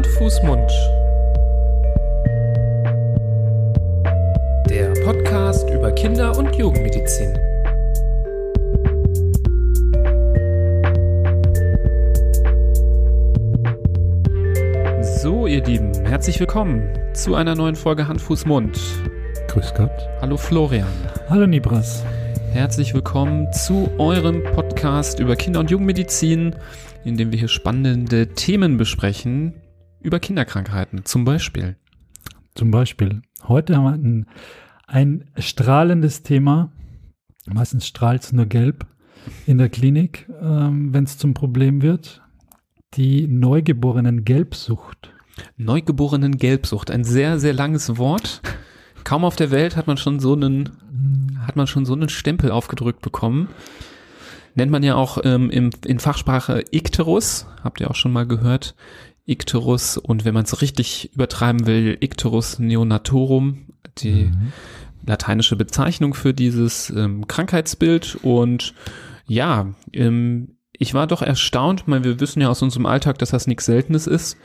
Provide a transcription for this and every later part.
Hand, Fuß, Mund. Der Podcast über Kinder- und Jugendmedizin. So, ihr Lieben, herzlich willkommen zu einer neuen Folge Hand, Fuß, Mund. Grüß Gott. Hallo Florian. Hallo Nibras. Herzlich willkommen zu eurem Podcast über Kinder- und Jugendmedizin, in dem wir hier spannende Themen besprechen über Kinderkrankheiten zum Beispiel. Zum Beispiel, heute haben wir ein, ein strahlendes Thema. Meistens strahlt es nur gelb in der Klinik, ähm, wenn es zum Problem wird. Die neugeborenen Gelbsucht. Neugeborenen Gelbsucht, ein sehr, sehr langes Wort. Kaum auf der Welt hat man schon so einen, hat man schon so einen Stempel aufgedrückt bekommen. Nennt man ja auch ähm, im, in Fachsprache Icterus, habt ihr auch schon mal gehört. Icterus und wenn man es richtig übertreiben will, Icterus neonatorum, die Mhm. lateinische Bezeichnung für dieses ähm, Krankheitsbild. Und ja, ähm, ich war doch erstaunt, weil wir wissen ja aus unserem Alltag, dass das nichts Seltenes ist.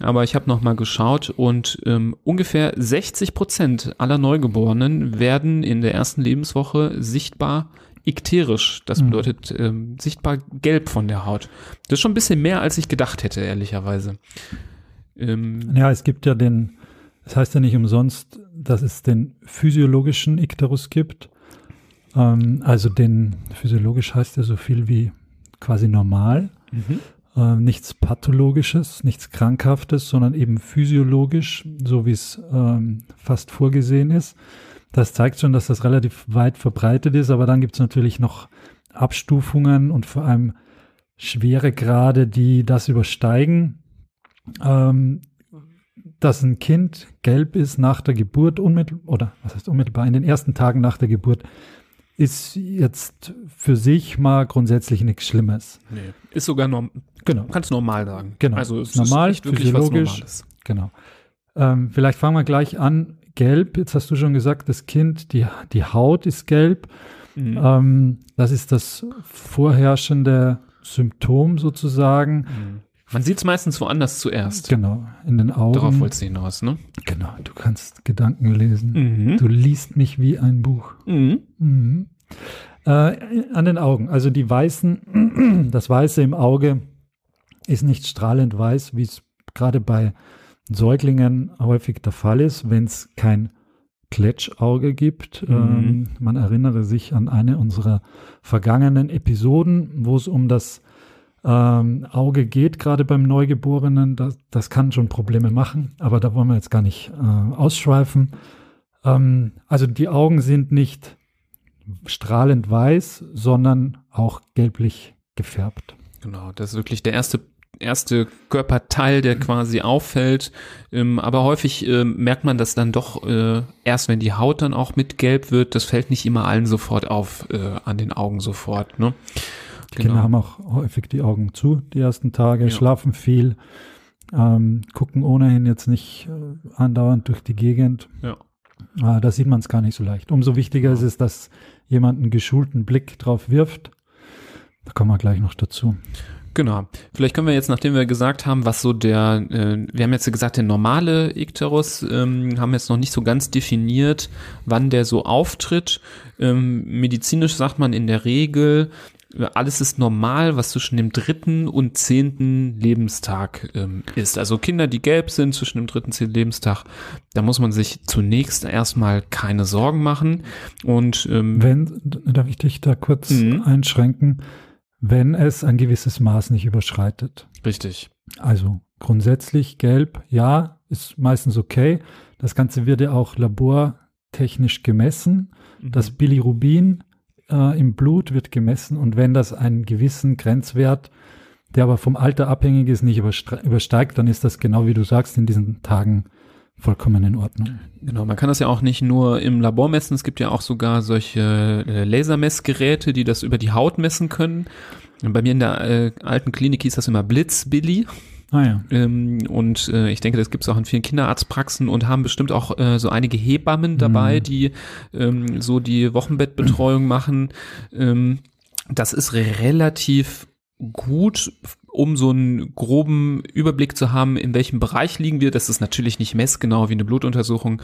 Aber ich habe noch mal geschaut und ähm, ungefähr 60 Prozent aller Neugeborenen werden in der ersten Lebenswoche sichtbar ikterisch. Das Mhm. bedeutet ähm, sichtbar gelb von der Haut. Das ist schon ein bisschen mehr, als ich gedacht hätte, ehrlicherweise. Ähm, Ja, es gibt ja den, es heißt ja nicht umsonst, dass es den physiologischen Ikterus gibt. Ähm, also den, physiologisch heißt ja so viel wie quasi normal. mhm. äh, nichts Pathologisches, nichts Krankhaftes, sondern eben physiologisch, so wie es ähm, fast vorgesehen ist. Das zeigt schon, dass das relativ weit verbreitet ist, aber dann gibt es natürlich noch Abstufungen und vor allem schwere Grade, die das übersteigen. Ähm, dass ein Kind gelb ist nach der Geburt, unmittelbar, oder was heißt unmittelbar, in den ersten Tagen nach der Geburt, ist jetzt für sich mal grundsätzlich nichts Schlimmes. nee. Ist sogar norm Genau. kannst normal sagen. Genau. Also es Normal, ist nicht wirklich physiologisch. Genau. Ähm, vielleicht fangen wir gleich an. Gelb, jetzt hast du schon gesagt, das Kind, die, die Haut ist gelb. Mhm. Ähm, das ist das vorherrschende Symptom sozusagen. Mhm. Man sieht es meistens woanders zuerst. Genau, in den Augen. Darauf wolltest du hinaus, ne? Genau, du kannst Gedanken lesen. Mhm. Du liest mich wie ein Buch. Mhm. Mhm. Äh, an den Augen, also die weißen, das Weiße im Auge ist nicht strahlend weiß, wie es gerade bei Säuglingen häufig der Fall ist, wenn es kein Kletschauge gibt. Mhm. Ähm, man erinnere sich an eine unserer vergangenen Episoden, wo es um das ähm, Auge geht, gerade beim Neugeborenen. Das, das kann schon Probleme machen, aber da wollen wir jetzt gar nicht äh, ausschweifen. Ähm, also die Augen sind nicht strahlend weiß, sondern auch gelblich gefärbt. Genau, das ist wirklich der erste erste Körperteil, der quasi auffällt. Ähm, aber häufig ähm, merkt man das dann doch äh, erst, wenn die Haut dann auch mit gelb wird. Das fällt nicht immer allen sofort auf, äh, an den Augen sofort. Ne? Die Kinder haben auch häufig die Augen zu, die ersten Tage, Ja. schlafen viel, ähm, gucken ohnehin jetzt nicht äh, andauernd durch die Gegend. Ja. Äh, da sieht man es gar nicht so leicht. Umso wichtiger ist es, dass jemand einen geschulten Blick drauf wirft. Da kommen wir gleich noch dazu. Genau. Vielleicht können wir jetzt, nachdem wir gesagt haben, was so der, äh, wir haben jetzt gesagt, der normale Ikterus, ähm, haben jetzt noch nicht so ganz definiert, wann der so auftritt. Ähm, medizinisch sagt man in der Regel, äh, alles ist normal, was zwischen dem dritten und zehnten Lebenstag ähm, ist. Also Kinder, die gelb sind zwischen dem dritten und zehnten Lebenstag, da muss man sich zunächst erstmal keine Sorgen machen. Und ähm, Wenn, darf ich dich da kurz Mhm. einschränken, wenn es ein gewisses Maß nicht überschreitet. richtig. Also grundsätzlich gelb, ja, ist meistens okay. Das Ganze wird ja auch labortechnisch gemessen. Das Bilirubin äh, im Blut wird gemessen und wenn das einen gewissen Grenzwert, der aber vom Alter abhängig ist, nicht übersteigt, dann ist das genau wie du sagst in diesen Tagen vollkommen in Ordnung. Genau, man kann das ja auch nicht nur im Labor messen, es gibt ja auch sogar solche äh, Lasermessgeräte, die das über die Haut messen können. Bei mir in der äh, alten Klinik hieß das immer Blitzbilly. Ah ja. Ähm, und äh, ich denke, das gibt es auch in vielen Kinderarztpraxen und haben bestimmt auch äh, so einige Hebammen dabei, Mhm. die ähm, so die Wochenbettbetreuung machen. Ähm, das ist relativ gut um so einen groben Überblick zu haben, in welchem Bereich liegen wir. Das ist natürlich nicht messgenau wie eine Blutuntersuchung.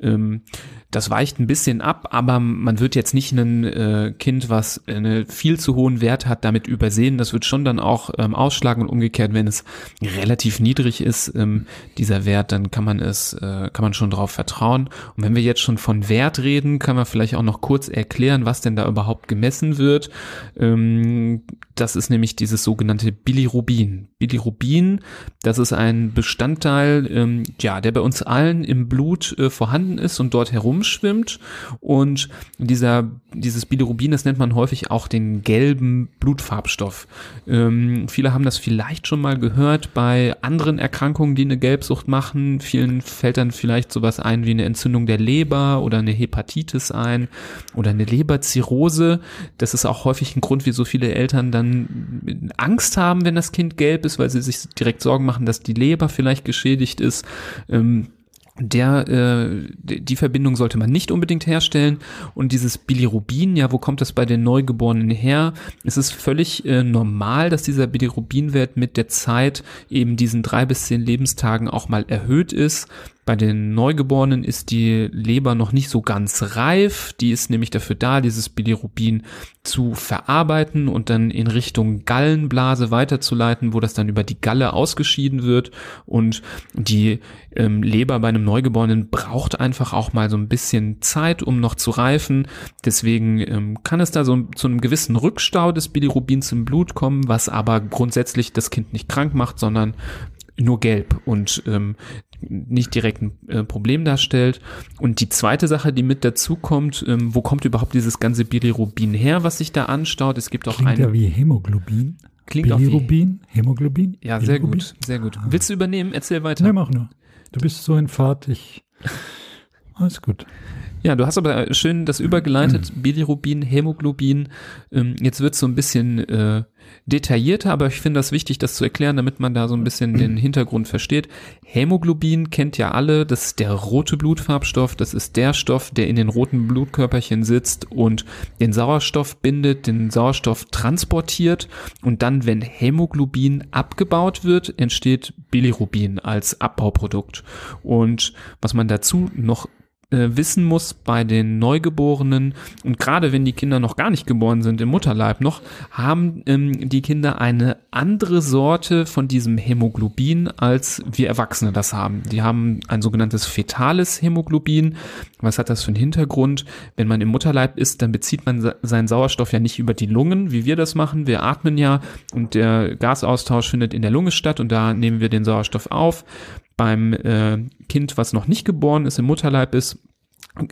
Ähm, das weicht ein bisschen ab, aber man wird jetzt nicht ein äh, Kind, was einen viel zu hohen Wert hat, damit übersehen. Das wird schon dann auch ähm, ausschlagen und umgekehrt, wenn es relativ niedrig ist, ähm, dieser Wert, dann kann man es, äh, kann man schon darauf vertrauen. Und wenn wir jetzt schon von Wert reden, kann man vielleicht auch noch kurz erklären, was denn da überhaupt gemessen wird. Das ist nämlich dieses sogenannte Bilirubin. Bilirubin, das ist ein Bestandteil, ähm, ja, der bei uns allen im Blut äh, vorhanden ist und dort herumschwimmt. Und dieser, dieses Bilirubin, das nennt man häufig auch den gelben Blutfarbstoff. Ähm, viele haben das vielleicht schon mal gehört bei anderen Erkrankungen, die eine Gelbsucht machen. Vielen fällt dann vielleicht sowas ein wie eine Entzündung der Leber oder eine Hepatitis ein oder eine Leberzirrhose. Das ist auch häufig ein Grund, wie so viele Eltern dann Angst haben, wenn das Kind gelb ist, weil sie sich direkt Sorgen machen, dass die Leber vielleicht geschädigt ist. Ähm, der äh, die Verbindung sollte man nicht unbedingt herstellen und dieses Bilirubin, ja, wo kommt das bei den Neugeborenen her? Es ist völlig äh, normal, dass dieser Bilirubinwert mit der Zeit eben diesen drei bis zehn Lebenstagen auch mal erhöht ist. Bei den Neugeborenen ist die Leber noch nicht so ganz reif. Die ist nämlich dafür da, dieses Bilirubin zu verarbeiten und dann in Richtung Gallenblase weiterzuleiten, wo das dann über die Galle ausgeschieden wird. Und die ähm, Leber bei einem Neugeborenen braucht einfach auch mal so ein bisschen Zeit, um noch zu reifen. Deswegen ähm, kann es da so zu einem gewissen Rückstau des Bilirubins im Blut kommen, was aber grundsätzlich das Kind nicht krank macht, sondern nur gelb und ähm, nicht direkt ein äh, Problem darstellt. Und die zweite Sache, die mit dazu kommt, ähm, wo kommt überhaupt dieses ganze Bilirubin her, was sich da anstaut? Es gibt auch Klingt eine. ja wie Hämoglobin. Klingt auch wie- Bilirubin, Hämoglobin. Ja, sehr Bilirubin? gut, sehr gut. Willst du übernehmen? Erzähl weiter. Ne, mach nur. Du bist so in Fahrt, ich. Alles gut. Ja, du hast aber schön das übergeleitet, Bilirubin, Hämoglobin. Ähm, jetzt wird so ein bisschen äh, detaillierter, aber ich finde das wichtig, das zu erklären, damit man da so ein bisschen den Hintergrund versteht. Hämoglobin kennt ja alle, das ist der rote Blutfarbstoff, das ist der Stoff, der in den roten Blutkörperchen sitzt und den Sauerstoff bindet, den Sauerstoff transportiert und dann, wenn Hämoglobin abgebaut wird, entsteht Bilirubin als Abbauprodukt. Und was man dazu noch äh, wissen muss bei den Neugeborenen und gerade wenn die Kinder noch gar nicht geboren sind im Mutterleib noch, haben ähm, die Kinder eine andere Sorte von diesem Hämoglobin, als wir Erwachsene das haben. Die haben ein sogenanntes fetales Hämoglobin. Was hat das für einen Hintergrund? Wenn man im Mutterleib ist, dann bezieht man se- seinen Sauerstoff ja nicht über die Lungen, wie wir das machen. Wir atmen ja und der Gasaustausch findet in der Lunge statt und da nehmen wir den Sauerstoff auf beim äh, Kind, was noch nicht geboren ist, im Mutterleib ist,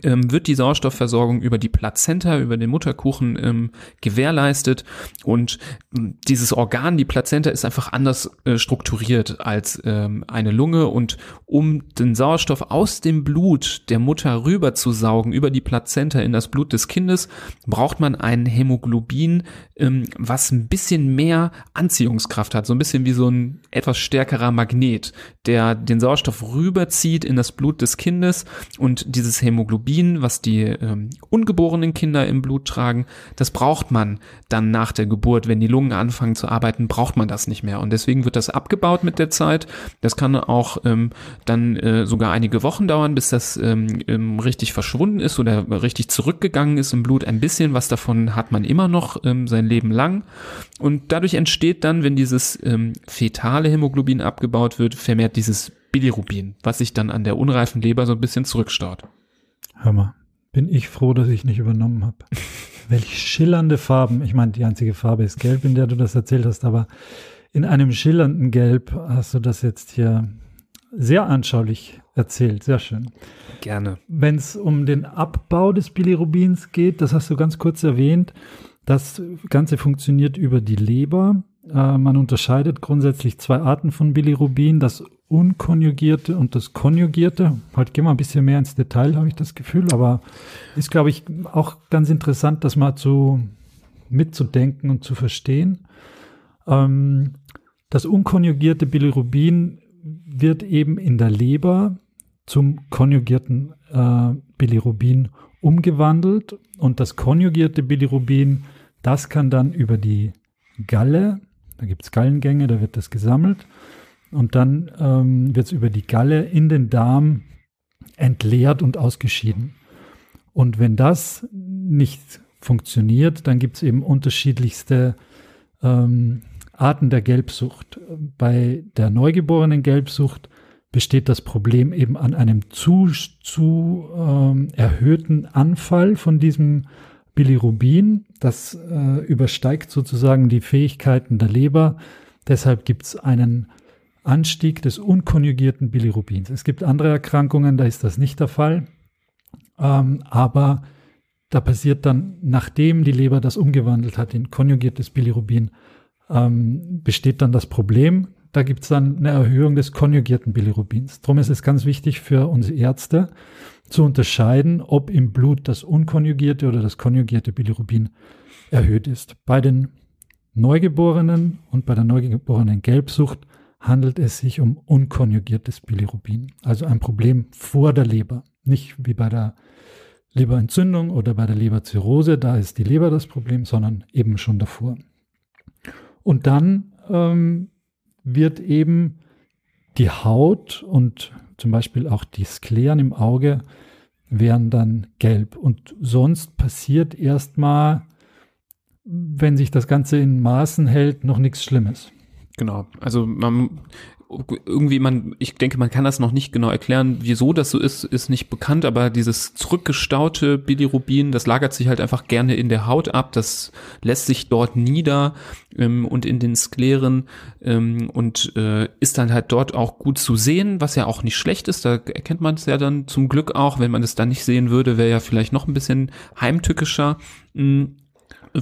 wird die Sauerstoffversorgung über die Plazenta, über den Mutterkuchen ähm, gewährleistet. Und ähm, dieses Organ, die Plazenta, ist einfach anders äh, strukturiert als ähm, eine Lunge. Und um den Sauerstoff aus dem Blut der Mutter rüber zu saugen über die Plazenta in das Blut des Kindes, braucht man ein Hämoglobin, ähm, was ein bisschen mehr Anziehungskraft hat, so ein bisschen wie so ein etwas stärkerer Magnet, der den Sauerstoff rüberzieht in das Blut des Kindes. Und dieses Hämoglobin, was die ähm, ungeborenen Kinder im Blut tragen, das braucht man dann nach der Geburt, wenn die Lungen anfangen zu arbeiten, braucht man das nicht mehr und deswegen wird das abgebaut mit der Zeit. Das kann auch ähm, dann äh, sogar einige Wochen dauern, bis das ähm, ähm, richtig verschwunden ist oder richtig zurückgegangen ist im Blut. Ein bisschen was davon hat man immer noch ähm, sein Leben lang und dadurch entsteht dann, wenn dieses ähm, fetale Hämoglobin abgebaut wird, vermehrt dieses Bilirubin, was sich dann an der unreifen Leber so ein bisschen zurückstaut. Hör mal, bin ich froh, dass ich nicht übernommen habe. Welch schillernde Farben. Ich meine, die einzige Farbe ist gelb, in der du das erzählt hast, aber in einem schillernden Gelb hast du das jetzt hier sehr anschaulich erzählt. Sehr schön. Gerne. Wenn es um den Abbau des Bilirubins geht, das hast du ganz kurz erwähnt, das Ganze funktioniert über die Leber. Äh, man unterscheidet grundsätzlich zwei Arten von Bilirubin, das unkonjugierte und das konjugierte. Heute gehen wir ein bisschen mehr ins Detail, habe ich das Gefühl, aber ist, glaube ich, auch ganz interessant, das mal zu mitzudenken und zu verstehen. Ähm, das unkonjugierte Bilirubin wird eben in der Leber zum konjugierten äh, Bilirubin umgewandelt und das konjugierte Bilirubin, das kann dann über die Galle Da gibt es Gallengänge, da wird das gesammelt und dann ähm, wird es über die Galle in den Darm entleert und ausgeschieden. Und wenn das nicht funktioniert, dann gibt es eben unterschiedlichste ähm, Arten der Gelbsucht. Bei der neugeborenen Gelbsucht besteht das Problem eben an einem zu, zu ähm, erhöhten Anfall von diesem Bilirubin. Das äh, übersteigt sozusagen die Fähigkeiten der Leber. Deshalb gibt es einen Anstieg des unkonjugierten Bilirubins. Es gibt andere Erkrankungen, da ist das nicht der Fall. Ähm, aber da passiert dann, nachdem die Leber das umgewandelt hat in konjugiertes Bilirubin, ähm, besteht dann das Problem. Da gibt es dann eine Erhöhung des konjugierten Bilirubins. Darum ist es ganz wichtig für uns Ärzte zu unterscheiden, ob im Blut das unkonjugierte oder das konjugierte Bilirubin erhöht ist. Bei den Neugeborenen und bei der neugeborenen Gelbsucht handelt es sich um unkonjugiertes Bilirubin, also ein Problem vor der Leber, nicht wie bei der Leberentzündung oder bei der Leberzirrhose, da ist die Leber das Problem, sondern eben schon davor. Und dann ähm, wird eben die Haut und zum Beispiel auch die Skleren im Auge werden dann gelb. Und sonst passiert erstmal, wenn sich das Ganze in Maßen hält, noch nichts Schlimmes. Genau. Also man irgendwie man, ich denke, man kann das noch nicht genau erklären, wieso das so ist, ist nicht bekannt, aber dieses zurückgestaute Bilirubin, das lagert sich halt einfach gerne in der Haut ab, das lässt sich dort nieder ähm, und in den Skleren ähm, und äh, ist dann halt dort auch gut zu sehen, was ja auch nicht schlecht ist, da erkennt man es ja dann zum Glück auch, wenn man es dann nicht sehen würde, wäre ja vielleicht noch ein bisschen heimtückischer. Mhm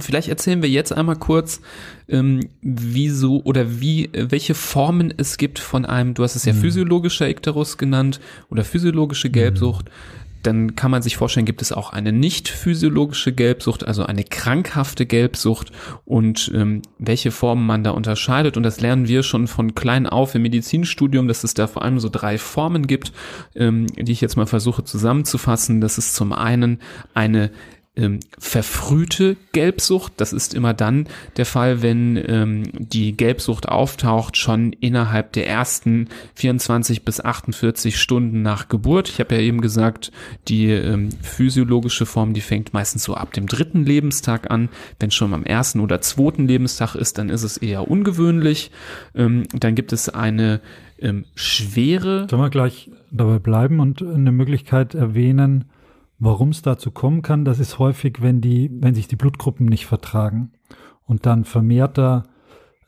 Vielleicht erzählen wir jetzt einmal kurz, ähm, wieso oder wie, welche Formen es gibt von einem, du hast es ja mhm. physiologischer Ikterus genannt oder physiologische Gelbsucht. Mhm. Dann kann man sich vorstellen, gibt es auch eine nicht physiologische Gelbsucht, also eine krankhafte Gelbsucht und ähm, welche Formen man da unterscheidet. Und das lernen wir schon von klein auf im Medizinstudium, dass es da vor allem so drei Formen gibt, ähm, die ich jetzt mal versuche zusammenzufassen. Das ist zum einen eine ähm, verfrühte Gelbsucht. Das ist immer dann der Fall, wenn ähm, die Gelbsucht auftaucht, schon innerhalb der ersten 24 bis 48 Stunden nach Geburt. Ich habe ja eben gesagt, die ähm, physiologische Form, die fängt meistens so ab dem dritten Lebenstag an. Wenn schon am ersten oder zweiten Lebenstag ist, dann ist es eher ungewöhnlich. Ähm, dann gibt es eine ähm, schwere. Sollen wir gleich dabei bleiben und eine Möglichkeit erwähnen, Warum es dazu kommen kann, das ist häufig, wenn die, wenn sich die Blutgruppen nicht vertragen und dann vermehrter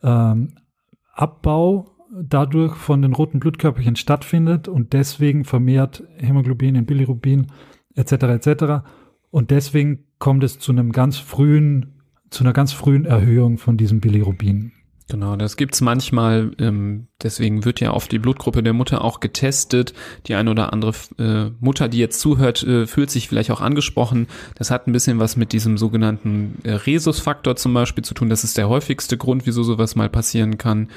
ähm, Abbau dadurch von den roten Blutkörperchen stattfindet und deswegen vermehrt Hämoglobin in Bilirubin etc. etc. Und deswegen kommt es zu einem ganz frühen, zu einer ganz frühen Erhöhung von diesem Bilirubin. Genau, das gibt's manchmal. Ähm, deswegen wird ja oft die Blutgruppe der Mutter auch getestet. Die eine oder andere äh, Mutter, die jetzt zuhört, äh, fühlt sich vielleicht auch angesprochen. Das hat ein bisschen was mit diesem sogenannten äh, Rhesusfaktor zum Beispiel zu tun. Das ist der häufigste Grund, wieso sowas mal passieren kann.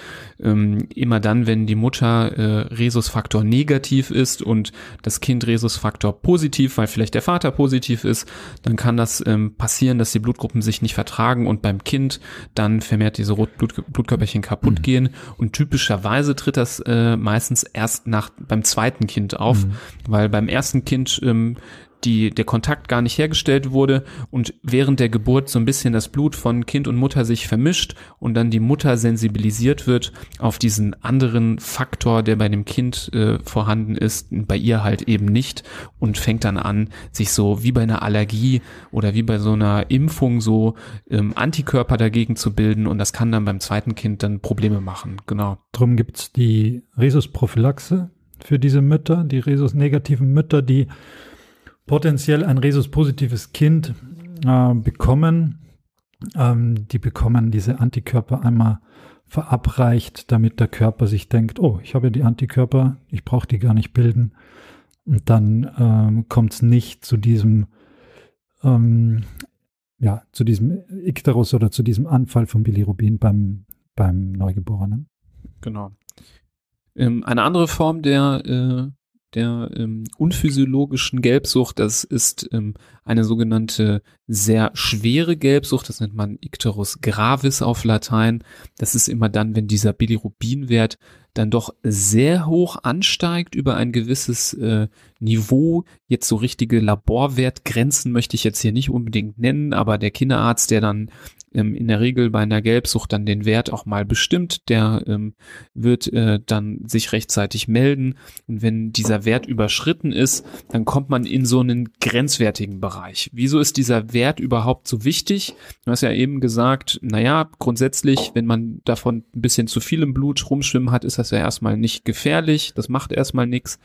Ähm, immer dann, wenn die Mutter äh, Rhesusfaktor negativ ist und das Kind Rhesusfaktor positiv, weil vielleicht der Vater positiv ist, dann kann das ähm, passieren, dass die Blutgruppen sich nicht vertragen und beim Kind dann vermehrt diese Rotblut Blutkörperchen kaputt mhm. gehen. Und typischerweise tritt das äh, meistens erst nach beim zweiten Kind auf, mhm. weil beim ersten Kind ähm, die, der Kontakt gar nicht hergestellt wurde und während der Geburt so ein bisschen das Blut von Kind und Mutter sich vermischt und dann die Mutter sensibilisiert wird auf diesen anderen Faktor, der bei dem Kind äh, vorhanden ist, bei ihr halt eben nicht und fängt dann an, sich so wie bei einer Allergie oder wie bei so einer Impfung so ähm, Antikörper dagegen zu bilden und das kann dann beim zweiten Kind dann Probleme machen, genau. Drum gibt's die Rhesusprophylaxe für diese Mütter, die Rhesus-negativen Mütter, die potenziell ein Rhesus-positives Kind äh, bekommen. Ähm, die bekommen diese Antikörper einmal verabreicht, damit der Körper sich denkt, oh, ich habe ja die Antikörper, ich brauche die gar nicht bilden. Und dann ähm, kommt es nicht zu diesem, ähm, ja, zu diesem Ikterus oder zu diesem Anfall von Bilirubin beim, beim Neugeborenen. Genau. Ähm, eine andere Form der äh, der ähm, unphysiologischen Gelbsucht. Das ist ähm, eine sogenannte sehr schwere Gelbsucht. Das nennt man Icterus gravis auf Latein. Das ist immer dann, wenn dieser Bilirubinwert dann doch sehr hoch ansteigt über ein gewisses äh, Niveau. Jetzt so richtige Laborwertgrenzen möchte ich jetzt hier nicht unbedingt nennen, aber der Kinderarzt, der dann ähm, in der Regel bei einer Gelbsucht dann den Wert auch mal bestimmt. Der ähm, wird äh, dann sich rechtzeitig melden. Und wenn dieser Wert überschritten ist, dann kommt man in so einen grenzwertigen Bereich. Wieso ist dieser Wert überhaupt so wichtig? Du hast ja eben gesagt, naja, grundsätzlich, wenn man davon ein bisschen zu viel im Blut rumschwimmen hat, ist das ja erstmal nicht gefährlich. Das macht erstmal nichts.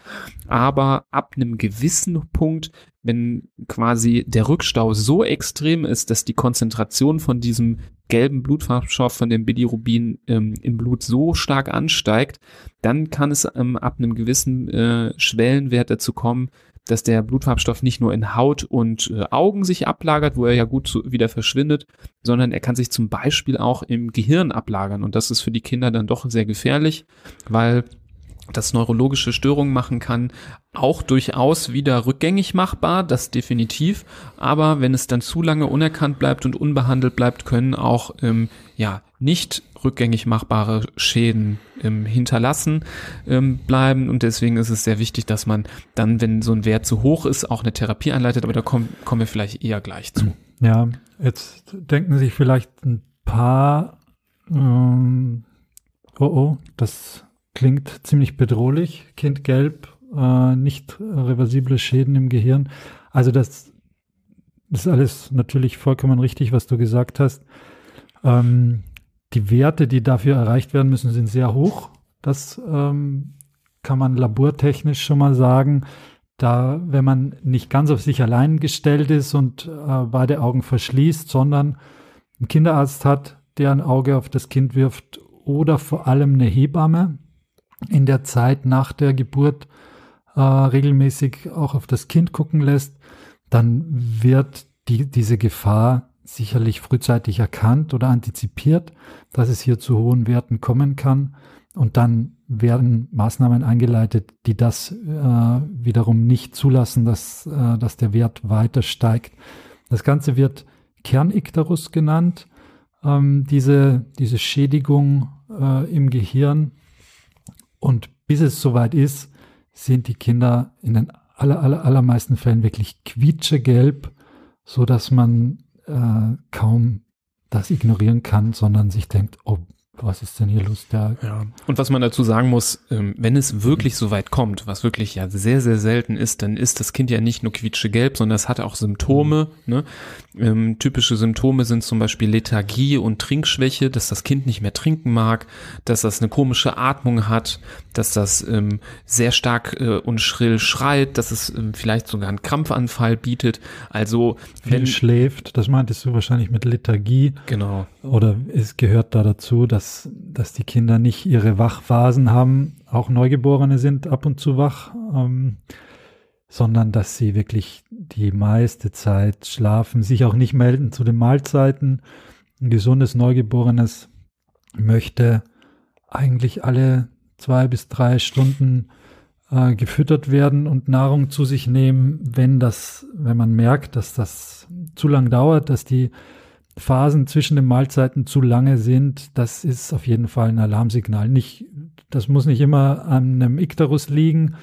Aber ab einem gewissen Punkt wenn quasi der Rückstau so extrem ist, dass die Konzentration von diesem gelben Blutfarbstoff, von dem Bilirubin ähm, im Blut so stark ansteigt, dann kann es ähm, ab einem gewissen äh, Schwellenwert dazu kommen, dass der Blutfarbstoff nicht nur in Haut und äh, Augen sich ablagert, wo er ja gut zu, wieder verschwindet, sondern er kann sich zum Beispiel auch im Gehirn ablagern. Und das ist für die Kinder dann doch sehr gefährlich, weil das neurologische Störungen machen kann, auch durchaus wieder rückgängig machbar, das definitiv. Aber wenn es dann zu lange unerkannt bleibt und unbehandelt bleibt, können auch ähm, ja nicht rückgängig machbare Schäden ähm, hinterlassen ähm, bleiben. Und deswegen ist es sehr wichtig, dass man dann, wenn so ein Wert zu hoch ist, auch eine Therapie einleitet. Aber da kommen, kommen wir vielleicht eher gleich zu. Ja, jetzt denken sich vielleicht ein paar, ähm, oh oh, das klingt ziemlich bedrohlich. Kind gelb, äh, nicht reversible Schäden im Gehirn. Also das, ist alles natürlich vollkommen richtig, was du gesagt hast. Ähm, die Werte, die dafür erreicht werden müssen, sind sehr hoch. Das ähm, kann man labortechnisch schon mal sagen. Da, wenn man nicht ganz auf sich allein gestellt ist und äh, beide Augen verschließt, sondern einen Kinderarzt hat, der ein Auge auf das Kind wirft oder vor allem eine Hebamme, in der Zeit nach der Geburt äh, regelmäßig auch auf das Kind gucken lässt, dann wird die, diese Gefahr sicherlich frühzeitig erkannt oder antizipiert, dass es hier zu hohen Werten kommen kann. Und dann werden Maßnahmen eingeleitet, die das äh, wiederum nicht zulassen, dass, äh, dass der Wert weiter steigt. Das Ganze wird Kernikterus genannt. Ähm, diese, diese Schädigung äh, im Gehirn und bis es soweit ist, sind die Kinder in den aller, aller, allermeisten Fällen wirklich quietschegelb, so dass man äh, kaum das ignorieren kann, sondern sich denkt, oh, was ist denn hier los? Der ja. Und was man dazu sagen muss, ähm, wenn es wirklich so weit kommt, was wirklich ja sehr, sehr selten ist, dann ist das Kind ja nicht nur quietschegelb, sondern es hat auch Symptome. Mhm. Ne? Ähm, typische Symptome sind zum Beispiel Lethargie und Trinkschwäche, dass das Kind nicht mehr trinken mag, dass das eine komische Atmung hat, dass das ähm, sehr stark äh, und schrill schreit, dass es ähm, vielleicht sogar einen Krampfanfall bietet. Also wenn Viel schläft, das meintest du wahrscheinlich mit Lethargie. Genau. Oder es gehört da dazu, dass, dass die Kinder nicht ihre Wachphasen haben, auch Neugeborene sind ab und zu wach, ähm, sondern dass sie wirklich die meiste Zeit schlafen, sich auch nicht melden zu den Mahlzeiten. Ein gesundes Neugeborenes möchte eigentlich alle zwei bis drei Stunden äh, gefüttert werden und Nahrung zu sich nehmen, wenn das, wenn man merkt, dass das zu lang dauert, dass die Phasen zwischen den Mahlzeiten zu lange sind, das ist auf jeden Fall ein Alarmsignal. Nicht, das muss nicht immer an einem Ikterus liegen.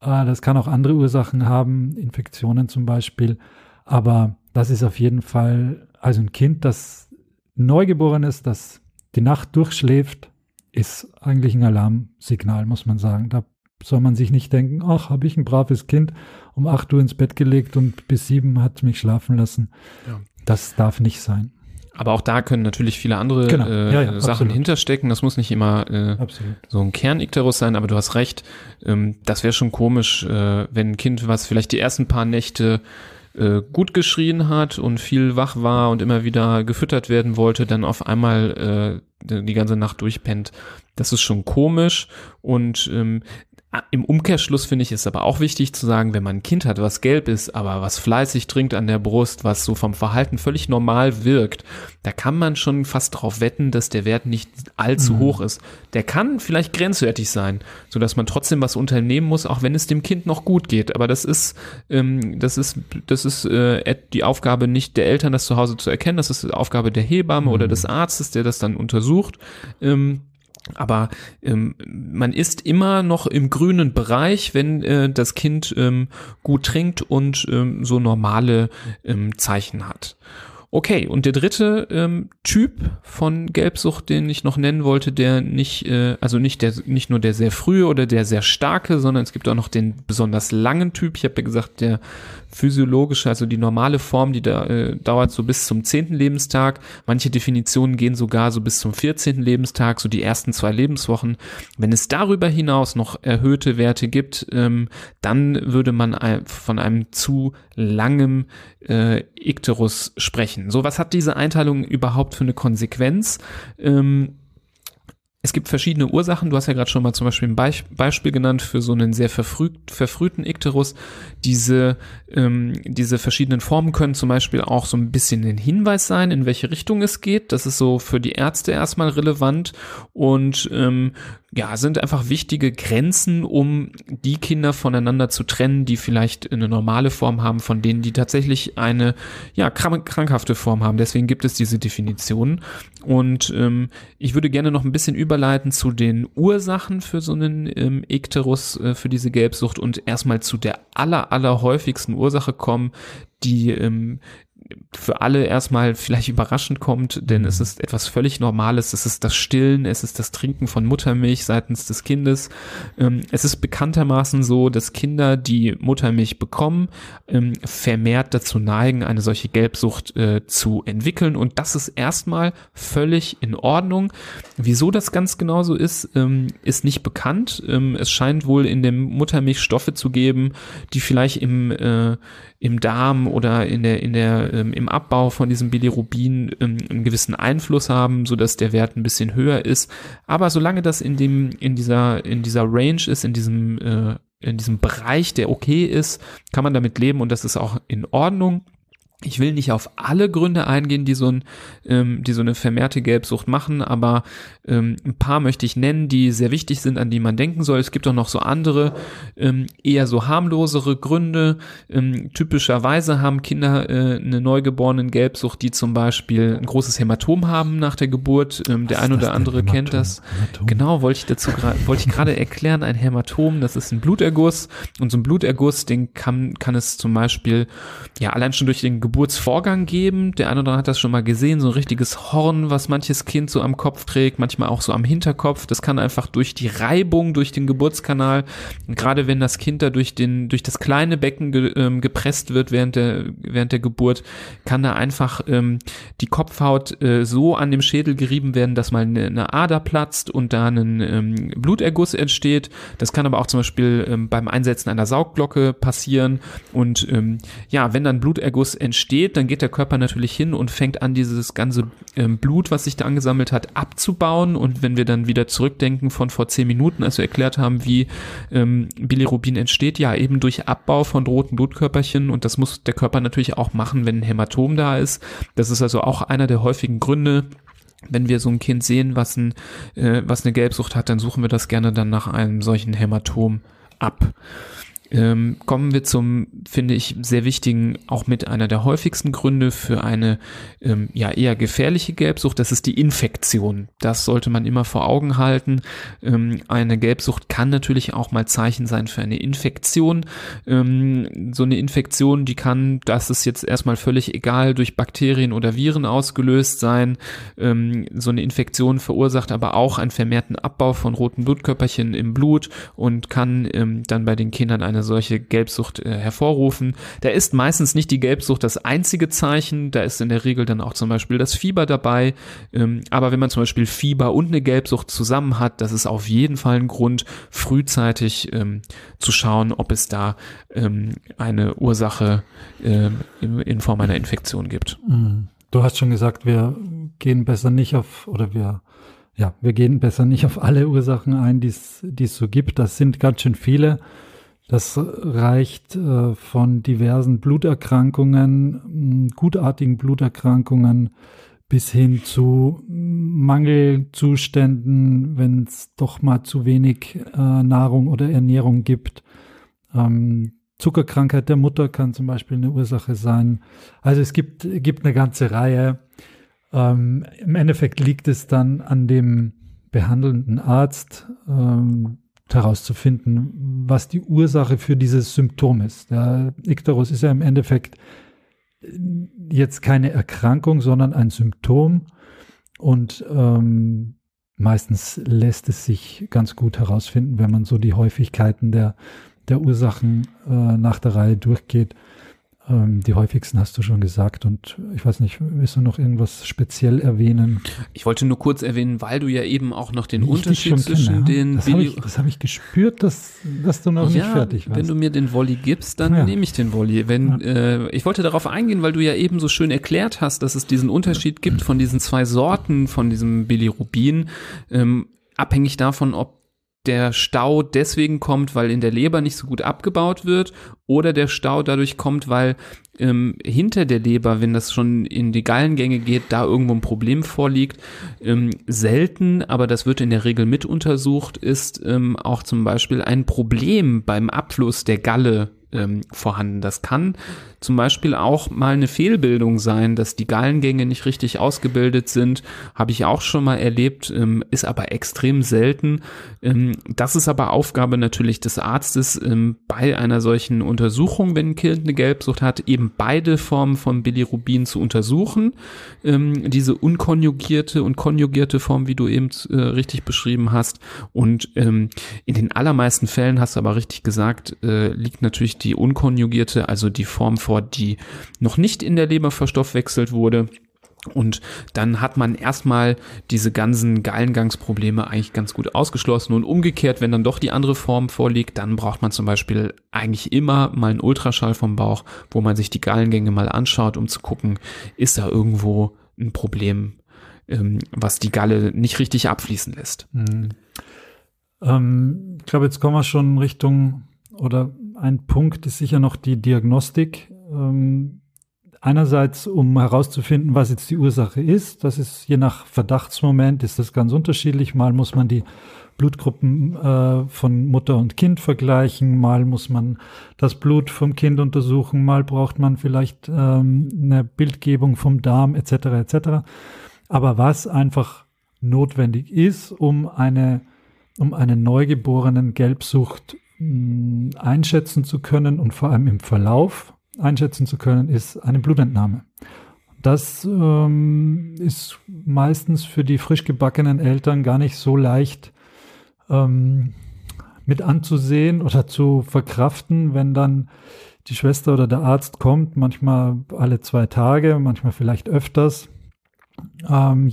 Äh, das kann auch andere Ursachen haben, Infektionen zum Beispiel. Aber das ist auf jeden Fall, also ein Kind, das neugeboren ist, das die Nacht durchschläft, ist eigentlich ein Alarmsignal, muss man sagen. Da soll man sich nicht denken, ach, habe ich ein braves Kind um acht Uhr ins Bett gelegt und bis sieben hat mich schlafen lassen. Ja. Das darf nicht sein. Aber auch da können natürlich viele andere genau. äh, ja, ja, Sachen absolut. hinterstecken. Das muss nicht immer äh, so ein Kernikterus sein, aber du hast recht. Ähm, das wäre schon komisch, äh, wenn ein Kind, was vielleicht die ersten paar Nächte äh, gut geschrien hat und viel wach war und immer wieder gefüttert werden wollte, dann auf einmal äh, die ganze Nacht durchpennt. Das ist schon komisch und ähm, Im Umkehrschluss finde ich es aber auch wichtig zu sagen, wenn man ein Kind hat, was gelb ist, aber was fleißig trinkt an der Brust, was so vom Verhalten völlig normal wirkt, da kann man schon fast drauf wetten, dass der Wert nicht allzu mhm. hoch ist. Der kann vielleicht grenzwertig sein, so dass man trotzdem was unternehmen muss, auch wenn es dem Kind noch gut geht. Aber das ist, ähm, das ist, das ist äh, die Aufgabe nicht der Eltern, das zu Hause zu erkennen. Das ist die Aufgabe der Hebamme mhm. oder des Arztes, der das dann untersucht. Ähm, aber ähm, man ist immer noch im grünen Bereich, wenn äh, das Kind ähm, gut trinkt und ähm, so normale ähm, Zeichen hat. Okay, und der dritte ähm, Typ von Gelbsucht, den ich noch nennen wollte, der nicht, äh, also nicht der, nicht nur der sehr frühe oder der sehr starke, sondern es gibt auch noch den besonders langen Typ. Ich habe ja gesagt, der physiologische, also die normale Form, die da äh, dauert so bis zum zehnten Lebenstag. Manche Definitionen gehen sogar so bis zum vierzehnten Lebenstag, so die ersten zwei Lebenswochen. Wenn es darüber hinaus noch erhöhte Werte gibt, ähm, dann würde man von einem zu langem äh, Ikterus sprechen. So, was hat diese Einteilung überhaupt für eine Konsequenz? Ähm, es gibt verschiedene Ursachen. Du hast ja gerade schon mal zum Beispiel ein Beispiel genannt für so einen sehr verfrüht, verfrühten Ikterus. Diese, ähm, diese verschiedenen Formen können zum Beispiel auch so ein bisschen ein Hinweis sein, in welche Richtung es geht. Das ist so für die Ärzte erstmal relevant und ähm, ja, sind einfach wichtige Grenzen, um die Kinder voneinander zu trennen, die vielleicht eine normale Form haben, von denen, die tatsächlich eine ja, krank krankhafte Form haben. Deswegen gibt es diese Definition. Und ähm, ich würde gerne noch ein bisschen überleiten zu den Ursachen für so einen ähm, Ikterus, äh, für diese Gelbsucht und erstmal zu der aller, aller häufigsten Ursache kommen, die, ähm, für alle erstmal vielleicht überraschend kommt, denn es mhm. ist etwas völlig Normales. Es ist das Stillen, es ist das Trinken von Muttermilch seitens des Kindes. Ähm, es ist bekanntermaßen so, dass Kinder, die Muttermilch bekommen, ähm, vermehrt dazu neigen, eine solche Gelbsucht äh, zu entwickeln. Und das ist erstmal völlig in Ordnung. Wieso das ganz genau so ist, ähm, ist nicht bekannt. es scheint wohl in dem Muttermilch Stoffe zu geben, die vielleicht im, äh, im Darm oder in der, in der, ähm, im Abbau von diesem Bilirubin ähm, einen gewissen Einfluss haben, so dass der Wert ein bisschen höher ist. Aber solange das in dem, in dieser, in dieser Range ist, in diesem, äh, in diesem Bereich, der okay ist, kann man damit leben und das ist auch in Ordnung. Ich will nicht auf alle Gründe eingehen, die so, ein, ähm, die so eine vermehrte Gelbsucht machen, aber ähm, ein paar möchte ich nennen, die sehr wichtig sind, an die man denken soll. Es gibt auch noch so andere, ähm, eher so harmlosere Gründe. Ähm, typischerweise haben Kinder äh, eine neugeborenen Gelbsucht, die zum Beispiel ein großes Hämatom haben nach der Geburt. Ähm, der ein oder andere kennt das. Hämatom? Genau, wollte ich dazu wollte ich gerade erklären. Ein Hämatom, das ist ein Bluterguss und so ein Bluterguss, den kann, kann es zum Beispiel ja allein schon durch den Geburtsvorgang geben. Der eine oder andere hat das schon mal gesehen, so ein richtiges Horn, was manches Kind so am Kopf trägt, manchmal auch so am Hinterkopf. Das kann einfach durch die Reibung, durch den Geburtskanal, gerade wenn das Kind da durch den, durch das kleine Becken ge, ähm, gepresst wird während der, während der Geburt, kann da einfach ähm, die Kopfhaut äh, so an dem Schädel gerieben werden, dass mal eine, eine Ader platzt und da ein ähm, Bluterguss entsteht. Das kann aber auch zum Beispiel ähm, beim Einsetzen einer Saugglocke passieren. Und ähm, ja, wenn dann Bluterguss entsteht, entsteht, dann geht der Körper natürlich hin und fängt an, dieses ganze ähm, Blut, was sich da angesammelt hat, abzubauen. Und wenn wir dann wieder zurückdenken von vor zehn Minuten, als wir erklärt haben, wie ähm, Bilirubin entsteht, ja eben durch Abbau von roten Blutkörperchen. Und das muss der Körper natürlich auch machen, wenn ein Hämatom da ist. Das ist also auch einer der häufigen Gründe, wenn wir so ein Kind sehen, was, ein, äh, was eine Gelbsucht hat, dann suchen wir das gerne dann nach einem solchen Hämatom ab. Ähm, kommen wir zum, finde ich, sehr wichtigen, auch mit einer der häufigsten Gründe für eine ähm, ja eher gefährliche Gelbsucht, das ist die Infektion. Das sollte man immer vor Augen halten. Ähm, eine Gelbsucht kann natürlich auch mal Zeichen sein für eine Infektion. Ähm, so eine Infektion, die kann, das ist jetzt erstmal völlig egal, durch Bakterien oder Viren ausgelöst sein. Ähm, so eine Infektion verursacht aber auch einen vermehrten Abbau von roten Blutkörperchen im Blut und kann ähm, dann bei den Kindern eine solche Gelbsucht äh, hervorrufen. Da ist meistens nicht die Gelbsucht das einzige Zeichen, da ist in der Regel dann auch zum Beispiel das Fieber dabei. Ähm, aber wenn man zum Beispiel Fieber und eine Gelbsucht zusammen hat, das ist auf jeden Fall ein Grund, frühzeitig ähm, zu schauen, ob es da ähm, eine Ursache äh, in, in Form einer Infektion gibt. Mhm. Du hast schon gesagt, wir gehen besser nicht auf oder wir ja, wir gehen besser nicht auf alle Ursachen ein, die es so gibt. Das sind ganz schön viele. Das reicht äh, von diversen Bluterkrankungen, gutartigen Bluterkrankungen bis hin zu Mangelzuständen, wenn es doch mal zu wenig äh, Nahrung oder Ernährung gibt. Ähm, Zuckerkrankheit der Mutter kann zum Beispiel eine Ursache sein. Also es gibt, gibt eine ganze Reihe. Ähm, Im Endeffekt liegt es dann an dem behandelnden Arzt, ähm, herauszufinden, was die Ursache für dieses Symptom ist. Der Ikterus ist ja im Endeffekt jetzt keine Erkrankung, sondern ein Symptom. Und ähm, meistens lässt es sich ganz gut herausfinden, wenn man so die Häufigkeiten der, der Ursachen äh, nach der Reihe durchgeht. Ähm, die häufigsten hast du schon gesagt und ich weiß nicht, willst du noch irgendwas speziell erwähnen? Ich wollte nur kurz erwähnen, weil du ja eben auch noch den Unterschied zwischen kenne, den Das habe ich, hab ich, gespürt, dass, dass du noch ja, nicht fertig warst. Wenn du mir den Wolli gibst, dann ja. nehme ich den Wolli. Wenn, ja. äh, ich wollte darauf eingehen, weil du ja eben so schön erklärt hast, dass es diesen Unterschied gibt von diesen zwei Sorten von diesem Bilirubin, ähm, abhängig davon, ob der Stau deswegen kommt, weil in der Leber nicht so gut abgebaut wird oder der Stau dadurch kommt, weil ähm, hinter der Leber, wenn das schon in die Gallengänge geht, da irgendwo ein Problem vorliegt. Ähm, selten, aber das wird in der Regel mit untersucht, ist ähm, auch zum Beispiel ein Problem beim Abfluss der Galle ähm, vorhanden. Das kann zum Beispiel auch mal eine Fehlbildung sein, dass die Gallengänge nicht richtig ausgebildet sind. Habe ich auch schon mal erlebt, ähm, ist aber extrem selten. Ähm, das ist aber Aufgabe natürlich des Arztes ähm, bei einer solchen Untersuchung, wenn ein Kind eine Gelbsucht hat, eben beide Formen von Bilirubin zu untersuchen. Ähm, diese unkonjugierte und konjugierte Form, wie du eben äh, richtig beschrieben hast. Und ähm, in den allermeisten Fällen, hast du aber richtig gesagt, äh, liegt natürlich die unkonjugierte, also die Form vor, die noch nicht in der Leber verstoffwechselt wurde. Und dann hat man erstmal diese ganzen Gallengangsprobleme eigentlich ganz gut ausgeschlossen. Und umgekehrt, wenn dann doch die andere Form vorliegt, dann braucht man zum Beispiel eigentlich immer mal einen Ultraschall vom Bauch, wo man sich die Gallengänge mal anschaut, um zu gucken, ist da irgendwo ein Problem, ähm, was die Galle nicht richtig abfließen lässt. Mhm. Ähm, ich glaube, jetzt kommen wir schon Richtung oder ein Punkt ist sicher noch die Diagnostik. Ähm, einerseits, um herauszufinden, was jetzt die Ursache ist. Das ist je nach Verdachtsmoment ist das ganz unterschiedlich. Mal muss man die Blutgruppen äh, von Mutter und Kind vergleichen, mal muss man das Blut vom Kind untersuchen, mal braucht man vielleicht ähm, eine Bildgebung vom Darm etc. etc. Aber was einfach notwendig ist, um eine um einen neugeborenen Gelbsucht einschätzen zu können und vor allem im Verlauf einschätzen zu können, ist eine Blutentnahme. Das ähm, ist meistens für die frisch gebackenen Eltern gar nicht so leicht ähm, mit anzusehen oder zu verkraften, wenn dann die Schwester oder der Arzt kommt, manchmal alle zwei Tage, manchmal vielleicht öfters. Ähm,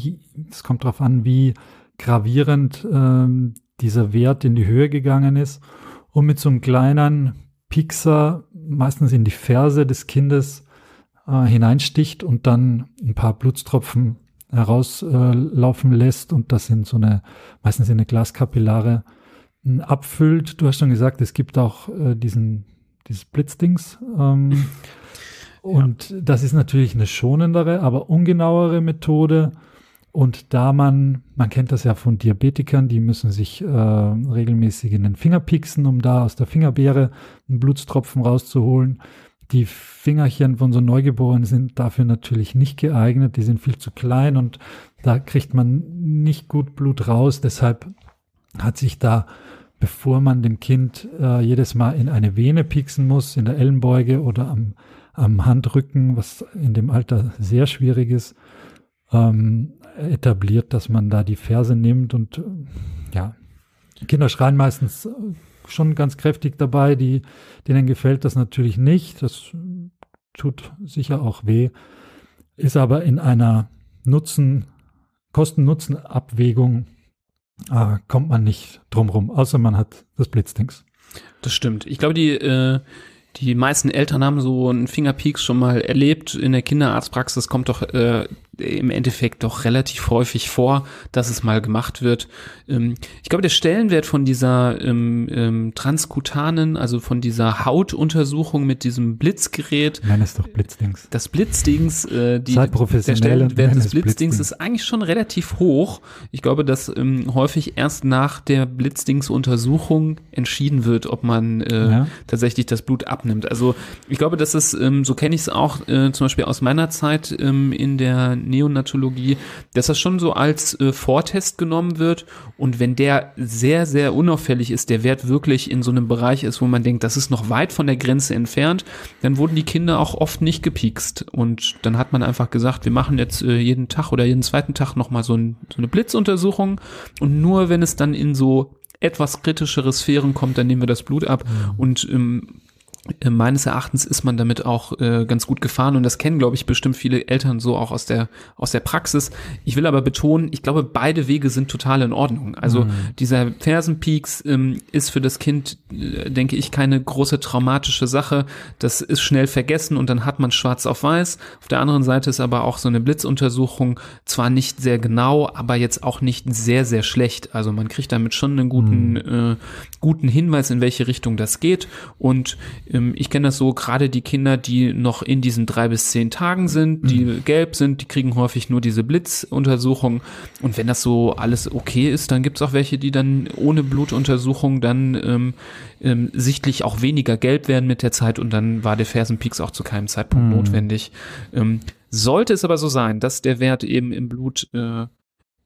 es kommt darauf an, wie gravierend ähm, dieser Wert in die Höhe gegangen ist und mit so einem kleinen Pixer meistens in die Ferse des Kindes äh, hineinsticht und dann ein paar Blutstropfen herauslaufen äh, lässt und das in so eine, meistens in eine Glaskapillare äh, abfüllt. Du hast schon gesagt, es gibt auch äh, diesen, dieses Blitzdings. Ähm, und ja. das ist natürlich eine schonendere, aber ungenauere Methode. Und da man, man kennt das ja von Diabetikern, die müssen sich äh, regelmäßig in den Finger pieksen, um da aus der Fingerbeere einen Blutstropfen rauszuholen. Die Fingerchen von so Neugeborenen sind dafür natürlich nicht geeignet, die sind viel zu klein und da kriegt man nicht gut Blut raus. Deshalb hat sich da, bevor man dem Kind äh, jedes Mal in eine Vene pieksen muss, in der Ellenbeuge oder am, am Handrücken, was in dem Alter sehr schwierig ist, ähm, etabliert, dass man da die Ferse nimmt und äh, ja, Kinder schreien meistens schon ganz kräftig dabei, die, denen gefällt das natürlich nicht. Das tut sicher auch weh, ist aber in einer Nutzen, Kosten-Nutzen-Abwägung äh, kommt man nicht drumrum, außer man hat das Blitzdings. Das stimmt. Ich glaube, die, äh, die meisten Eltern haben so einen Fingerpeaks schon mal erlebt. In der Kinderarztpraxis kommt doch äh, im Endeffekt doch relativ häufig vor, dass es mal gemacht wird. Ähm, ich glaube, der Stellenwert von dieser ähm, ähm, transkutanen, also von dieser Hautuntersuchung mit diesem Blitzgerät. Nein, ist doch Blitzdings. Das Blitzdings, äh, die, der Stellenwert des es Blitzdings Blitzdings. ist eigentlich schon relativ hoch. Ich glaube, dass ähm, häufig erst nach der Blitzdings-Untersuchung entschieden wird, ob man äh, Ja. tatsächlich das Blut abnimmt. Also ich glaube, dass es, ähm, so kenne ich es auch äh, zum Beispiel aus meiner Zeit ähm, in der Neonatologie, dass das schon so als äh, Vortest genommen wird. Und wenn der sehr, sehr unauffällig ist, der Wert wirklich in so einem Bereich ist, wo man denkt, das ist noch weit von der Grenze entfernt, dann wurden die Kinder auch oft nicht gepiekst. Und dann hat man einfach gesagt, wir machen jetzt äh, jeden Tag oder jeden zweiten Tag nochmal so, ein, so eine Blitzuntersuchung. Und nur wenn es dann in so etwas kritischere Sphären kommt, dann nehmen wir das Blut ab. Und ähm, äh, meines Erachtens ist man damit auch äh, ganz gut gefahren und das kennen, glaube ich, bestimmt viele Eltern so auch aus der aus der Praxis. Ich will aber betonen, ich glaube, beide Wege sind total in Ordnung. Also dieser Fersenpeaks ähm, ist für das Kind, äh, denke ich, keine große traumatische Sache. Das ist schnell vergessen und dann hat man schwarz auf weiß. Auf der anderen Seite ist aber auch so eine Blitzuntersuchung zwar nicht sehr genau, aber jetzt auch nicht sehr sehr schlecht. Also man kriegt damit schon einen guten äh, guten Hinweis, in welche Richtung das geht und ich kenne das so, gerade die Kinder, die noch in diesen drei bis zehn Tagen sind, die gelb sind, die kriegen häufig nur diese Blitzuntersuchung. Und wenn das so alles okay ist, dann gibt's auch welche, die dann ohne Blutuntersuchung dann ähm, ähm, sichtlich auch weniger gelb werden mit der Zeit und dann war der Fersenpeaks auch zu keinem Zeitpunkt notwendig. Ähm, sollte es aber so sein, dass der Wert eben im Blut äh,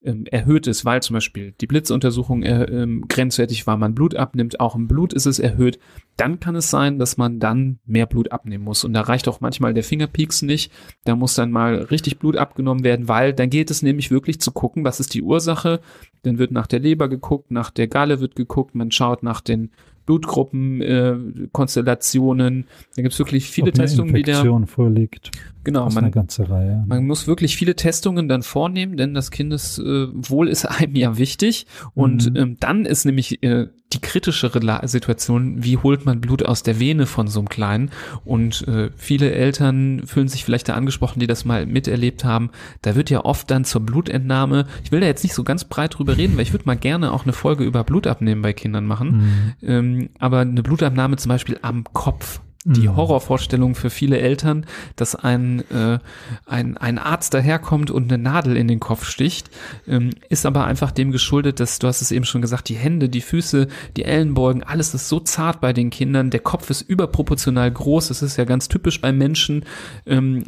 ähm, erhöht ist, weil zum Beispiel die Blitzuntersuchung äh, ähm, grenzwertig war, man Blut abnimmt, auch im Blut ist es erhöht, dann kann es sein, dass man dann mehr Blut abnehmen muss. Und da reicht auch manchmal der Fingerpeaks nicht. Da muss dann mal richtig Blut abgenommen werden, weil dann geht es nämlich wirklich zu gucken, was ist die Ursache. Dann wird nach der Leber geguckt, nach der Galle wird geguckt, man schaut nach den Blutgruppen, äh, Konstellationen. Da gibt es wirklich viele Ob eine Testungen, die da. Vorliegt. Genau, man, eine ganze Reihe. man muss wirklich viele Testungen dann vornehmen, denn das Kindeswohl ist einem ja wichtig. Und Mhm. ähm, dann ist nämlich äh, die kritischere Situation, wie holt man Blut aus der Vene von so einem Kleinen? Und äh, viele Eltern fühlen sich vielleicht da angesprochen, die das mal miterlebt haben. Da wird ja oft dann zur Blutentnahme, ich will da jetzt nicht so ganz breit drüber reden, weil ich würde mal gerne auch eine Folge über Blutabnehmen bei Kindern machen. Mhm. Ähm, aber eine Blutabnahme zum Beispiel am Kopf. Die Mhm. Horrorvorstellung für viele Eltern, dass ein, äh, ein, ein Arzt daherkommt und eine Nadel in den Kopf sticht, ähm, ist aber einfach dem geschuldet, dass, du hast es eben schon gesagt, die Hände, die Füße, die Ellenbeugen, alles ist so zart bei den Kindern, der Kopf ist überproportional groß, das ist ja ganz typisch bei Menschen ähm,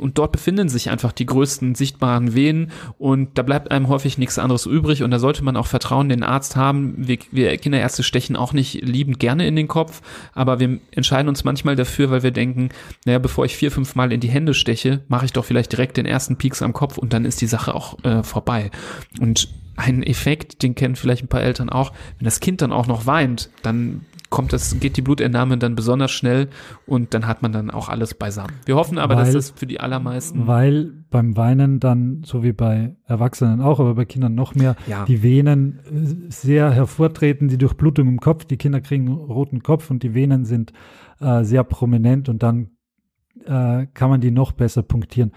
und dort befinden sich einfach die größten sichtbaren Venen und da bleibt einem häufig nichts anderes übrig und da sollte man auch Vertrauen in den Arzt haben. Wir, wir Kinderärzte stechen auch nicht liebend gerne in den Kopf, aber wir entscheiden uns manchmal dafür, weil wir denken, naja, bevor ich vier, fünf Mal in die Hände steche, mache ich doch vielleicht direkt den ersten Pieks am Kopf und dann ist die Sache auch äh, vorbei. Und ein Effekt, den kennen vielleicht ein paar Eltern auch, wenn das Kind dann auch noch weint, dann kommt das, geht die Blutentnahme dann besonders schnell und dann hat man dann auch alles beisammen. Wir hoffen aber, dass Weil- das für die allermeisten Weil beim Weinen dann, so wie bei Erwachsenen auch, aber bei Kindern noch mehr, Ja. die Venen äh, sehr hervortreten, die Durchblutung im Kopf, die Kinder kriegen einen roten Kopf und die Venen sind äh, sehr prominent und dann äh, kann man die noch besser punktieren.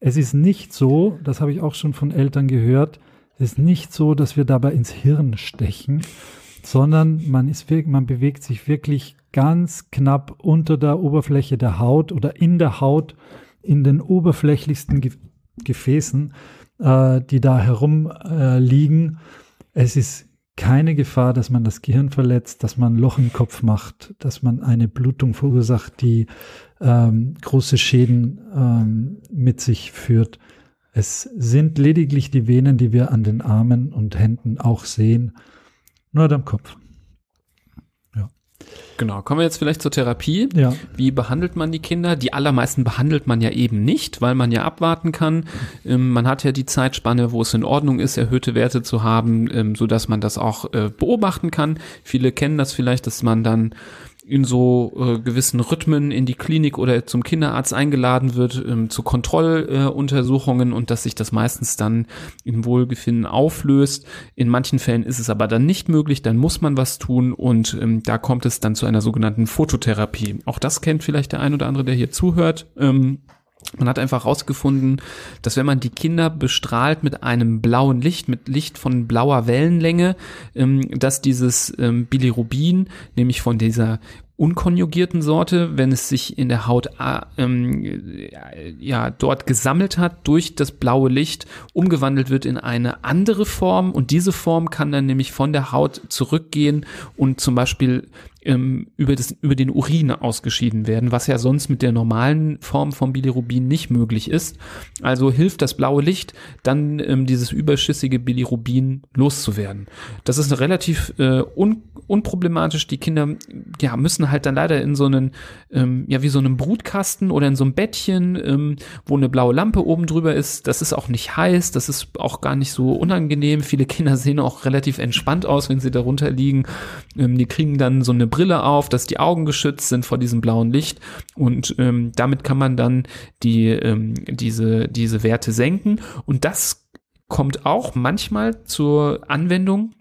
Es ist nicht so, das habe ich auch schon von Eltern gehört, es ist nicht so, dass wir dabei ins Hirn stechen, sondern man, ist, man bewegt sich wirklich ganz knapp unter der Oberfläche der Haut oder in der Haut in den oberflächlichsten Ge Gefäßen, äh, die da herum äh. Es ist keine Gefahr, dass man das Gehirn verletzt, dass man ein Loch im Kopf macht, dass man eine Blutung verursacht, die ähm, große Schäden ähm, mit sich führt. Es sind lediglich die Venen, die wir an den Armen und Händen auch sehen, nur am Kopf. Genau, kommen wir jetzt vielleicht zur Therapie. Ja, Wie behandelt man die Kinder? Die allermeisten behandelt man ja eben nicht, weil man ja abwarten kann. Ähm, man hat ja die Zeitspanne, wo es in Ordnung ist, erhöhte Werte zu haben, ähm, so dass man das auch äh, beobachten kann. Viele kennen das vielleicht, dass man dann in so äh, gewissen Rhythmen in die Klinik oder zum Kinderarzt eingeladen wird ähm, zu Kontrolluntersuchungen äh, und dass sich das meistens dann im Wohlbefinden auflöst. In manchen Fällen ist es aber dann nicht möglich, dann muss man was tun und ähm, da kommt es dann zu einer sogenannten Phototherapie. Auch das kennt vielleicht der ein oder andere, der hier zuhört. Ähm, Man hat einfach herausgefunden, dass wenn man die Kinder bestrahlt mit einem blauen Licht, mit Licht von blauer Wellenlänge, ähm, dass dieses ähm, Bilirubin, nämlich von dieser unkonjugierten Sorte, wenn es sich in der Haut äh, ähm, ja dort gesammelt hat durch das blaue Licht, umgewandelt wird in eine andere Form. Und diese Form kann dann nämlich von der Haut zurückgehen und zum Beispiel ähm, über, das, über den Urin ausgeschieden werden, was ja sonst mit der normalen Form von Bilirubin nicht möglich ist. Also hilft das blaue Licht, dann ähm, dieses überschüssige Bilirubin loszuwerden. Das ist relativ äh, un unproblematisch. Die Kinder ja, müssen halt dann leider in so einen, ähm, ja, wie so einem Brutkasten oder in so einem Bettchen, ähm, wo eine blaue Lampe oben drüber ist. Das ist auch nicht heiß, das ist auch gar nicht so unangenehm. Viele Kinder sehen auch relativ entspannt aus, wenn sie darunter liegen. Ähm, die kriegen dann so eine Brille auf, dass die Augen geschützt sind vor diesem blauen Licht und ähm, damit kann man dann die, ähm, diese, diese Werte senken und das kommt auch manchmal zur Anwendung,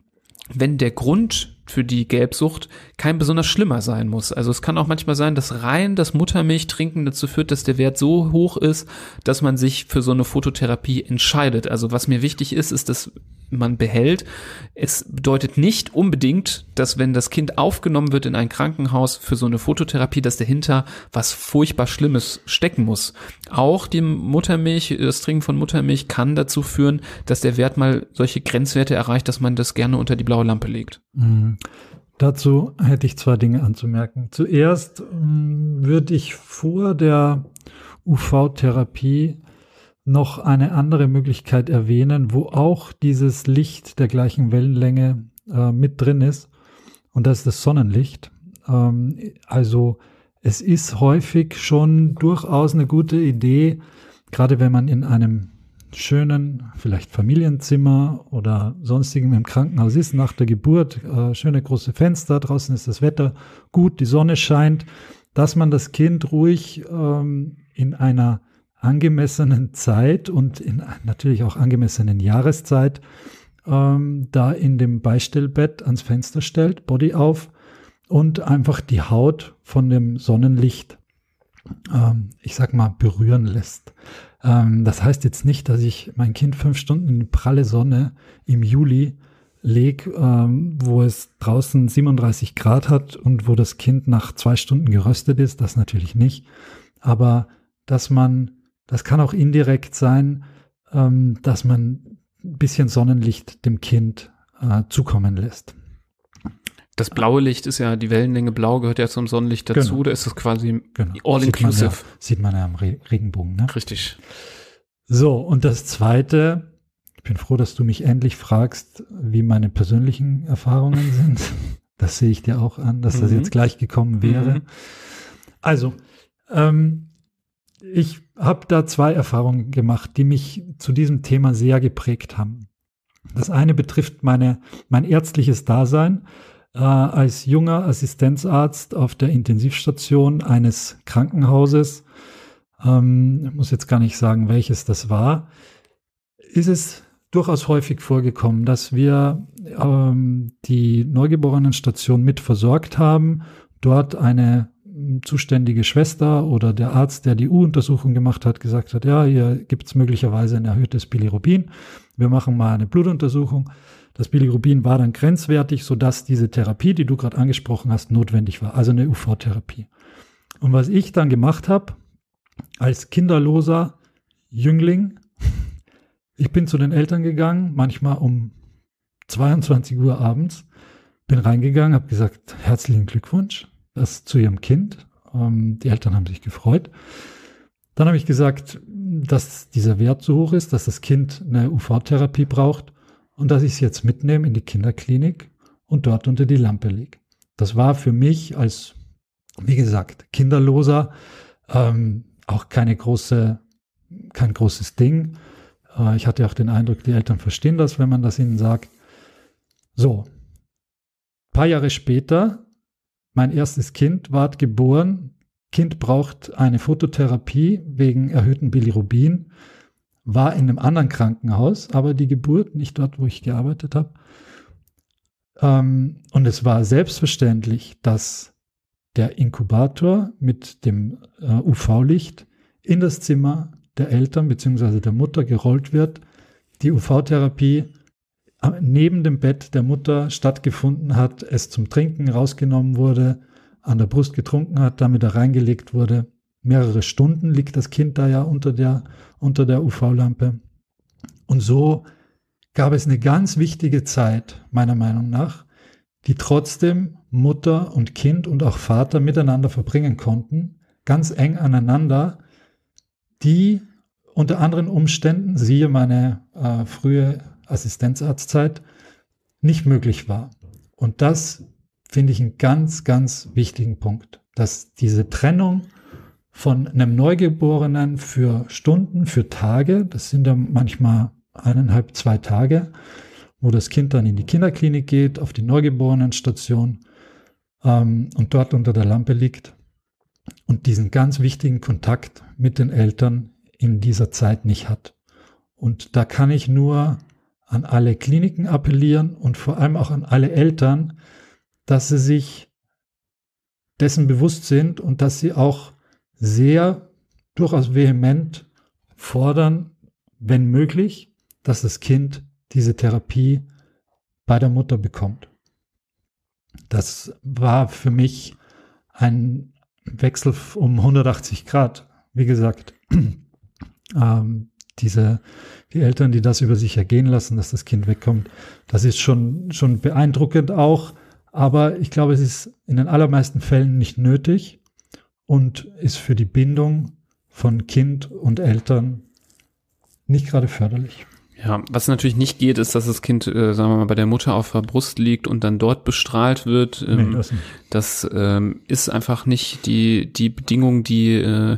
wenn der Grund für die Gelbsucht kein besonders schlimmer sein muss. Also es kann auch manchmal sein, dass rein das Muttermilch trinken dazu führt, dass der Wert so hoch ist, dass man sich für so eine Phototherapie entscheidet. Also was mir wichtig ist, ist, dass man behält. Es bedeutet nicht unbedingt, dass wenn das Kind aufgenommen wird in ein Krankenhaus für so eine Phototherapie, dass dahinter was furchtbar Schlimmes stecken muss. Auch die Muttermilch, das Trinken von Muttermilch kann dazu führen, dass der Wert mal solche Grenzwerte erreicht, dass man das gerne unter die blaue Lampe legt. Mhm. Dazu hätte ich zwei Dinge anzumerken. Zuerst ähm, würde ich vor der UV-Therapie noch eine andere Möglichkeit erwähnen, wo auch dieses Licht der gleichen Wellenlänge äh, mit drin ist. Und das ist das Sonnenlicht. Ähm, also es ist häufig schon durchaus eine gute Idee, gerade wenn man in einem schönen, vielleicht Familienzimmer oder sonstigem im Krankenhaus ist, nach der Geburt, äh, schöne große Fenster, draußen ist das Wetter gut, die Sonne scheint, dass man das Kind ruhig ähm, in einer angemessenen Zeit und in natürlich auch angemessenen Jahreszeit ähm, da in dem Beistellbett ans Fenster stellt, Body auf und einfach die Haut von dem Sonnenlicht, ähm, ich sag mal, berühren lässt. Ähm, das heißt jetzt nicht, dass ich mein Kind fünf Stunden in die pralle Sonne im Juli leg, ähm, wo es draußen 37 Grad hat und wo das Kind nach zwei Stunden geröstet ist, das natürlich nicht. Aber dass man das kann auch indirekt sein, ähm, dass man ein bisschen Sonnenlicht dem Kind äh, zukommen lässt. Das blaue Licht ist ja, die Wellenlänge blau gehört ja zum Sonnenlicht dazu, genau. da ist es quasi genau. all-inclusive. Sieht, ja, sieht, man ja am Re Regenbogen, ne? Richtig. So, und das zweite, ich bin froh, dass du mich endlich fragst, wie meine persönlichen Erfahrungen sind. Das sehe ich dir auch an, dass mhm. das jetzt gleich gekommen wäre. Mhm. Also, ähm, ich habe da zwei Erfahrungen gemacht, die mich zu diesem Thema sehr geprägt haben. Das eine betrifft meine, mein ärztliches Dasein äh, als junger Assistenzarzt auf der Intensivstation eines Krankenhauses. Ähm, muss jetzt gar nicht sagen, welches das war. Ist es durchaus häufig vorgekommen, dass wir ähm, die Neugeborenenstation mit versorgt haben, dort eine zuständige Schwester oder der Arzt, der die U-Untersuchung gemacht hat, gesagt hat, ja, hier gibt es möglicherweise ein erhöhtes Bilirubin. Wir machen mal eine Blutuntersuchung. Das Bilirubin war dann grenzwertig, sodass diese Therapie, die du gerade angesprochen hast, notwendig war, also eine UV-Therapie. Und was ich dann gemacht habe, als kinderloser Jüngling, ich bin zu den Eltern gegangen, manchmal um 22 Uhr abends, bin reingegangen, habe gesagt, herzlichen Glückwunsch, das zu ihrem Kind. Ähm, die Eltern haben sich gefreut. Dann habe ich gesagt, dass dieser Wert so hoch ist, dass das Kind eine UV-Therapie braucht und dass ich es jetzt mitnehme in die Kinderklinik und dort unter die Lampe lege. Das war für mich als, wie gesagt, kinderloser ähm, auch keine große, kein großes Ding. Äh, ich hatte auch den Eindruck, die Eltern verstehen das, wenn man das ihnen sagt. So, ein paar Jahre später mein erstes Kind ward geboren. Kind braucht eine Phototherapie wegen erhöhten Bilirubin. War in einem anderen Krankenhaus, aber die Geburt nicht dort, wo ich gearbeitet habe. Ähm, und es war selbstverständlich, dass der Inkubator mit dem äh, UV-Licht in das Zimmer der Eltern bzw. der Mutter gerollt wird, die UV-Therapie neben dem Bett der Mutter stattgefunden hat, es zum Trinken rausgenommen wurde, an der Brust getrunken hat, damit er reingelegt wurde. Mehrere Stunden liegt das Kind da ja unter der, unter der UV-Lampe. Und so gab es eine ganz wichtige Zeit, meiner Meinung nach, die trotzdem Mutter und Kind und auch Vater miteinander verbringen konnten, ganz eng aneinander, die unter anderen Umständen, siehe meine äh, frühe Assistenzarztzeit, nicht möglich war. Und das finde ich einen ganz, ganz wichtigen Punkt, dass diese Trennung von einem Neugeborenen für Stunden, für Tage, das sind ja manchmal eineinhalb, zwei Tage, wo das Kind dann in die Kinderklinik geht, auf die Neugeborenenstation ähm, und dort unter der Lampe liegt und diesen ganz wichtigen Kontakt mit den Eltern in dieser Zeit nicht hat. Und da kann ich nur an alle Kliniken appellieren und vor allem auch an alle Eltern, dass sie sich dessen bewusst sind und dass sie auch sehr durchaus vehement fordern, wenn möglich, dass das Kind diese Therapie bei der Mutter bekommt. Das war für mich ein Wechsel um 180 Grad. Wie gesagt, ähm, diese, die Eltern, die das über sich ergehen lassen, dass das Kind wegkommt, das ist schon, schon beeindruckend auch. Aber ich glaube, es ist in den allermeisten Fällen nicht nötig und ist für die Bindung von Kind und Eltern nicht gerade förderlich. Ja, was natürlich nicht geht, ist, dass das Kind, äh, sagen wir mal, bei der Mutter auf der Brust liegt und dann dort bestrahlt wird. Ähm, nee, das, das ähm, ist einfach nicht die, die Bedingung, die äh,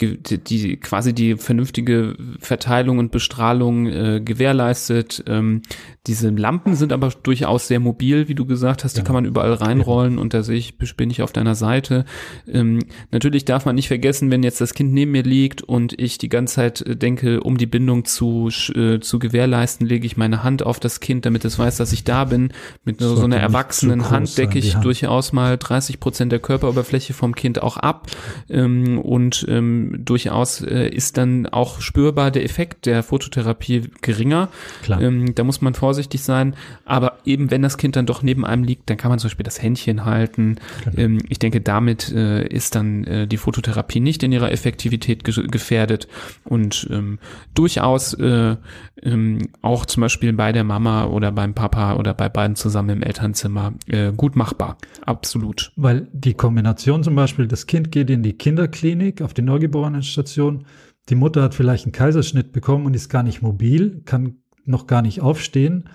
die, quasi die vernünftige Verteilung und Bestrahlung äh, gewährleistet. Ähm, diese Lampen sind aber durchaus sehr mobil, wie du gesagt hast. Die ja. kann man überall reinrollen und da sehe ich, bin ich auf deiner Seite. Ähm, natürlich darf man nicht vergessen, wenn jetzt das Kind neben mir liegt und ich die ganze Zeit äh, denke, um die Bindung zu, äh, zu gewährleisten, lege ich meine Hand auf das Kind, damit es weiß, dass ich da bin. Mit so, so einer erwachsenen Hand decke ich durchaus mal 30 Prozent der Körperoberfläche vom Kind auch ab. Ähm, und ähm, durchaus äh, ist dann auch spürbar der Effekt der Phototherapie geringer. Klar. Ähm, da muss man vorsichtig sein. Aber eben wenn das Kind dann doch neben einem liegt, dann kann man zum Beispiel das Händchen halten. Genau. Ähm, ich denke, damit äh, ist dann äh, die Phototherapie nicht in ihrer Effektivität ge gefährdet und ähm, durchaus äh, ähm, auch zum Beispiel bei der Mama oder beim Papa oder bei beiden zusammen im Elternzimmer äh, gut machbar. Absolut. Weil die Kombination zum Beispiel, das Kind geht in die Kinderklinik auf die Neugeborenenstation, die Mutter hat vielleicht einen Kaiserschnitt bekommen und ist gar nicht mobil, kann noch gar nicht aufstehen,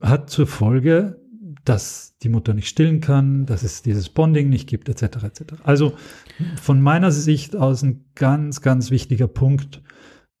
hat zur Folge, dass die Mutter nicht stillen kann, dass es dieses Bonding nicht gibt, etc. etc. Also von meiner Sicht aus ein ganz, ganz wichtiger Punkt,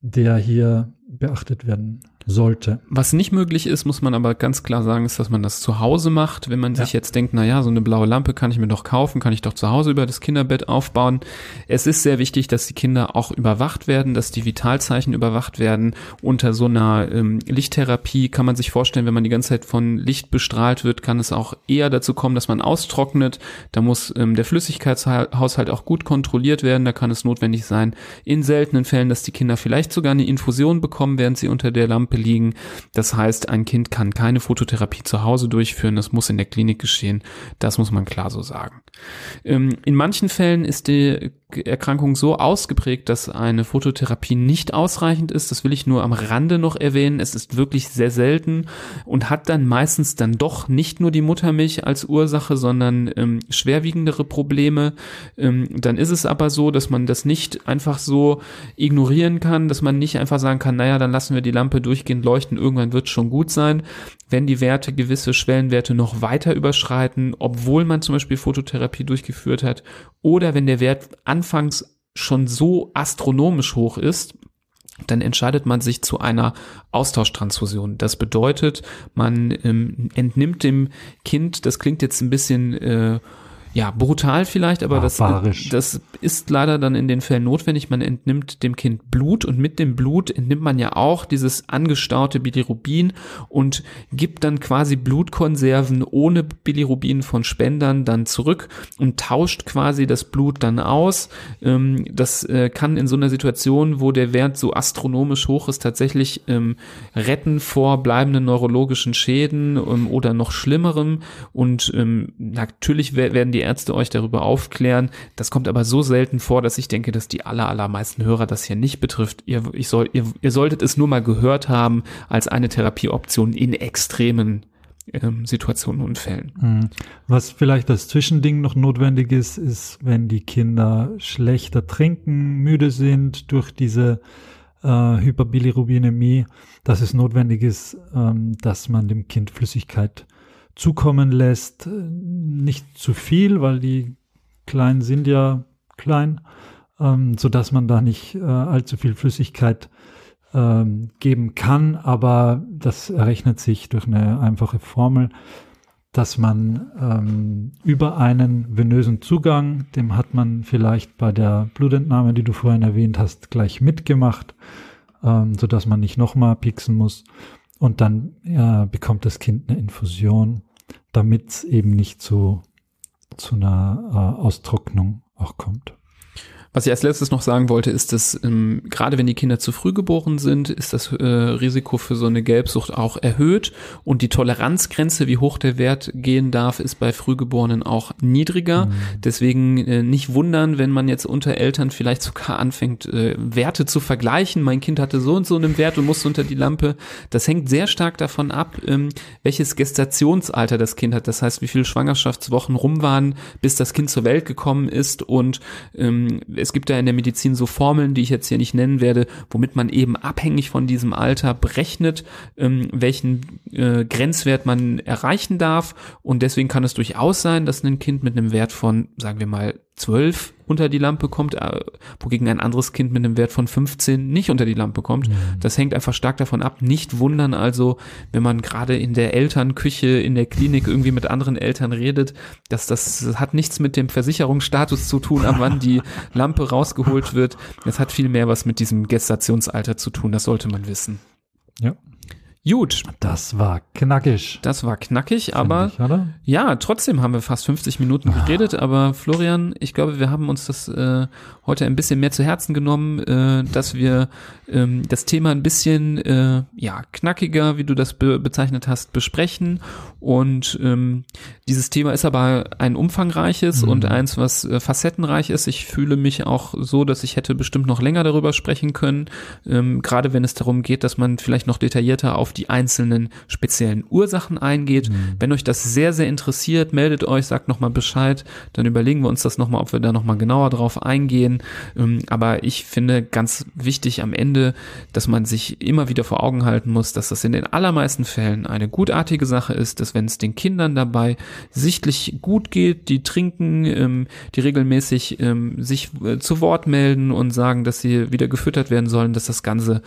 der hier beachtet werden sollte. Was nicht möglich ist, muss man aber ganz klar sagen, ist, dass man das zu Hause macht. Wenn man ja. sich jetzt denkt, na ja, so eine blaue Lampe kann ich mir doch kaufen, kann ich doch zu Hause über das Kinderbett aufbauen. Es ist sehr wichtig, dass die Kinder auch überwacht werden, dass die Vitalzeichen überwacht werden. Unter so einer ähm, Lichttherapie kann man sich vorstellen, wenn man die ganze Zeit von Licht bestrahlt wird, kann es auch eher dazu kommen, dass man austrocknet. Da muss ähm, der Flüssigkeitshaushalt auch gut kontrolliert werden. Da kann es notwendig sein, in seltenen Fällen, dass die Kinder vielleicht sogar eine Infusion bekommen, während sie unter der Lampe liegen. Das heißt, ein Kind kann keine Fototherapie zu Hause durchführen, das muss in der Klinik geschehen. Das muss man klar so sagen. Ähm, in manchen Fällen ist die Erkrankung so ausgeprägt, dass eine Fototherapie nicht ausreichend ist. Das will ich nur am Rande noch erwähnen. Es ist wirklich sehr selten und hat dann meistens dann doch nicht nur die Muttermilch als Ursache, sondern ähm, schwerwiegendere Probleme. Ähm, dann ist es aber so, dass man das nicht einfach so ignorieren kann, dass man nicht einfach sagen kann, naja, dann lassen wir die Lampe durchgehend leuchten, irgendwann wird es schon gut sein. Wenn die Werte gewisse Schwellenwerte noch weiter überschreiten, obwohl man zum Beispiel Fototherapie durchgeführt hat, oder wenn der Wert an anfangs schon so astronomisch hoch ist, dann entscheidet man sich zu einer Austauschtransfusion. Das bedeutet, man ähm, entnimmt dem Kind, das klingt jetzt ein bisschen äh, ja, brutal vielleicht, aber das, das ist leider dann in den Fällen notwendig. Man entnimmt dem Kind Blut und mit dem Blut entnimmt man ja auch dieses angestaute Bilirubin und gibt dann quasi Blutkonserven ohne Bilirubin von Spendern dann zurück und tauscht quasi das Blut dann aus. Ähm, das äh, kann in so einer Situation, wo der Wert so astronomisch hoch ist, tatsächlich ähm, retten vor bleibenden neurologischen Schäden ähm, oder noch schlimmerem. Und natürlich werden die Ärzte euch darüber aufklären. Das kommt aber so selten vor, dass ich denke, dass die aller, allermeisten Hörer das hier nicht betrifft. Ihr, ich soll, ihr, ihr solltet es nur mal gehört haben als eine Therapieoption in extremen ähm, Situationen und Fällen. Hm. Was vielleicht als Zwischending noch notwendig ist, ist, wenn die Kinder schlechter trinken, müde sind durch diese äh, Hyperbilirubinämie, dass es notwendig ist, ähm, dass man dem Kind Flüssigkeit zukommen lässt. Nicht zu viel, weil die Kleinen sind ja klein, ähm, so dass man da nicht äh, allzu viel Flüssigkeit ähm, geben kann, aber das errechnet sich durch eine einfache Formel, dass man ähm, über einen venösen Zugang, dem hat man vielleicht bei der Blutentnahme, die du vorhin erwähnt hast, gleich mitgemacht, ähm, so dass man nicht nochmal pieksen muss. Und dann ja, bekommt das Kind eine Infusion, damit es eben nicht zu, zu einer äh, Austrocknung auch kommt. Was ich als letztes noch sagen wollte, ist, dass ähm, gerade wenn die Kinder zu früh geboren sind, ist das äh, Risiko für so eine Gelbsucht auch erhöht und die Toleranzgrenze, wie hoch der Wert gehen darf, ist bei Frühgeborenen auch niedriger. Mhm. Deswegen äh, nicht wundern, wenn man jetzt unter Eltern vielleicht sogar anfängt, äh, Werte zu vergleichen. Mein Kind hatte so und so einen Wert und musste unter die Lampe. Das hängt sehr stark davon ab, ähm, welches Gestationsalter das Kind hat. Das heißt, wie viele Schwangerschaftswochen rum waren, bis das Kind zur Welt gekommen ist und ähm, es gibt ja in der Medizin so Formeln, die ich jetzt hier nicht nennen werde, womit man eben abhängig von diesem Alter berechnet, ähm, welchen äh, Grenzwert man erreichen darf. Und deswegen kann es durchaus sein, dass ein Kind mit einem Wert von, sagen wir mal, 12 unter die Lampe kommt, äh, wogegen ein anderes Kind mit einem Wert von 15 nicht unter die Lampe kommt. Mhm. Das hängt einfach stark davon ab. Nicht wundern also, wenn man gerade in der Elternküche, in der Klinik irgendwie mit anderen Eltern redet, dass das, das hat nichts mit dem Versicherungsstatus zu tun, ab wann die Lampe rausgeholt wird. Es hat viel mehr was mit diesem Gestationsalter zu tun. Das sollte man wissen. Ja. Gut. Das war knackig. Das war knackig, aber ich, ja, trotzdem haben wir fast 50 Minuten ah. geredet. Aber Florian, ich glaube, wir haben uns das äh, heute ein bisschen mehr zu Herzen genommen, äh, dass wir ähm, das Thema ein bisschen äh, ja knackiger, wie du das be bezeichnet hast, besprechen. Und ähm, dieses Thema ist aber ein umfangreiches mhm. und eins, was äh, facettenreich ist. Ich fühle mich auch so, dass ich hätte bestimmt noch länger darüber sprechen können, ähm, gerade wenn es darum geht, dass man vielleicht noch detaillierter auf die einzelnen speziellen Ursachen eingeht. Mhm. Wenn euch das sehr, sehr interessiert, meldet euch, sagt nochmal Bescheid, dann überlegen wir uns das nochmal, ob wir da nochmal genauer drauf eingehen. Ähm, aber ich finde ganz wichtig am Ende, dass man sich immer wieder vor Augen halten muss, dass das in den allermeisten Fällen eine gutartige Sache ist, dass wenn es den Kindern dabei sichtlich gut geht, die trinken, ähm, die regelmäßig ähm, sich äh, zu Wort melden und sagen, dass sie wieder gefüttert werden sollen, dass das Ganze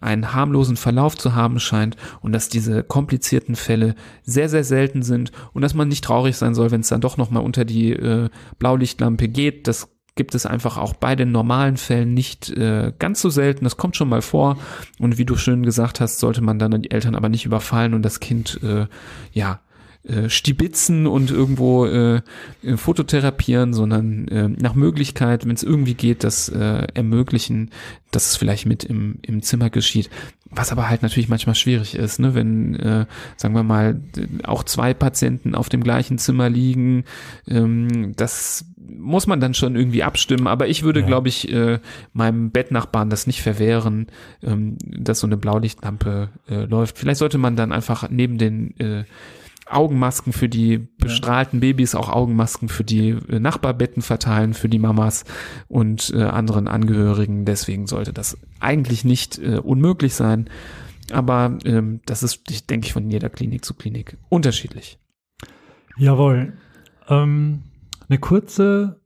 einen harmlosen Verlauf zu haben scheint und dass diese komplizierten Fälle sehr, sehr selten sind und dass man nicht traurig sein soll, wenn es dann doch nochmal unter die äh, Blaulichtlampe geht. Das gibt es einfach auch bei den normalen Fällen nicht äh, ganz so selten. Das kommt schon mal vor. Und wie du schön gesagt hast, sollte man dann die Eltern aber nicht überfallen und das Kind äh, ja äh, stibitzen und irgendwo äh, äh, fototherapieren, sondern äh, nach Möglichkeit, wenn es irgendwie geht, das äh, ermöglichen, dass es vielleicht mit im, im Zimmer geschieht. Was aber halt natürlich manchmal schwierig ist, ne? wenn, äh, sagen wir mal, auch zwei Patienten auf dem gleichen Zimmer liegen. Ähm, das muss man dann schon irgendwie abstimmen. Aber ich würde, ja. glaube ich, äh, meinem Bettnachbarn das nicht verwehren, ähm, dass so eine Blaulichtlampe äh, läuft. Vielleicht sollte man dann einfach neben den äh, Augenmasken für die bestrahlten Babys, auch Augenmasken für die äh, Nachbarbetten verteilen, für die Mamas und äh, anderen Angehörigen. Deswegen sollte das eigentlich nicht äh, unmöglich sein. Aber ähm, das ist, denke ich, von jeder Klinik zu Klinik unterschiedlich. Jawohl. Ähm, eine kurze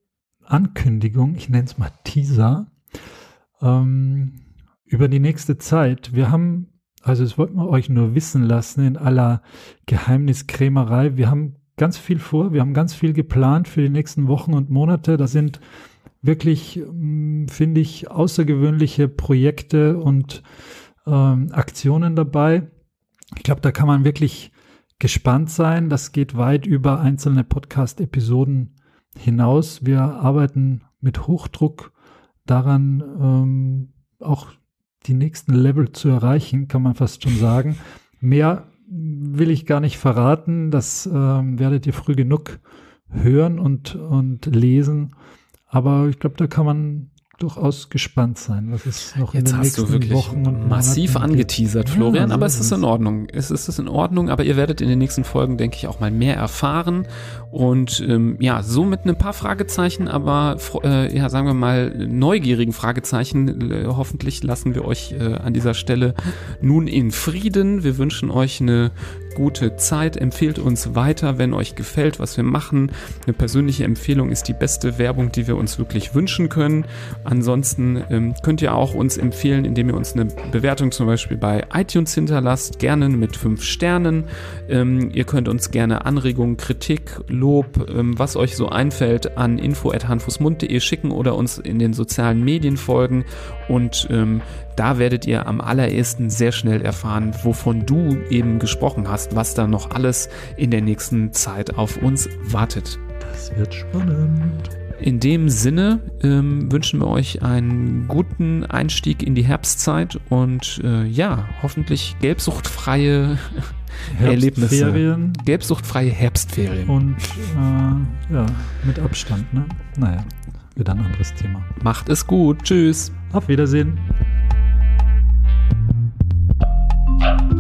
Ankündigung, ich nenne es mal Teaser, ähm, über die nächste Zeit. Wir haben also das wollten wir euch nur wissen lassen in aller Geheimniskrämerei. Wir haben ganz viel vor. Wir haben ganz viel geplant für die nächsten Wochen und Monate. Da sind wirklich, mm, finde ich, außergewöhnliche Projekte und ähm, Aktionen dabei. Ich glaube, da kann man wirklich gespannt sein. Das geht weit über einzelne Podcast-Episoden hinaus. Wir arbeiten mit Hochdruck daran, ähm, auch die nächsten Level zu erreichen, kann man fast schon sagen. Mehr will ich gar nicht verraten. Das ähm, werdet ihr früh genug hören und, und lesen. Aber ich glaube, da kann man durchaus gespannt sein, was es noch Jetzt in den hast du nächsten wirklich Wochen und massiv Monaten angeteasert, gibt. Florian, Ja, aber es ist in Ordnung. Es ist es in Ordnung, aber ihr werdet in den nächsten Folgen, denke ich, auch mal mehr erfahren und ähm, ja, so mit ein paar Fragezeichen, aber äh, ja, sagen wir mal neugierigen Fragezeichen. Äh, hoffentlich lassen wir euch äh, an dieser Stelle nun in Frieden. Wir wünschen euch eine gute Zeit. Empfehlt uns weiter, wenn euch gefällt, was wir machen. Eine persönliche Empfehlung ist die beste Werbung, die wir uns wirklich wünschen können. Ansonsten ähm, könnt ihr auch uns empfehlen, indem ihr uns eine Bewertung zum Beispiel bei iTunes hinterlasst, gerne mit fünf Sternen. Ähm, ihr könnt uns gerne Anregungen, Kritik, Lob, ähm, was euch so einfällt, an info.hanfusmund.de schicken oder uns in den sozialen Medien folgen. Und ähm, da werdet ihr am allerersten sehr schnell erfahren, wovon du eben gesprochen hast, was da noch alles in der nächsten Zeit auf uns wartet. Das wird spannend. In dem Sinne ähm, wünschen wir euch einen guten Einstieg in die Herbstzeit und äh, ja, hoffentlich gelbsuchtfreie Erlebnisse. Herbstferien Gelbsuchtfreie Herbstferien. und äh, ja, mit Abstand. Ne? Naja, wieder ein anderes Thema. Macht es gut. Tschüss. Auf Wiedersehen. Thank you.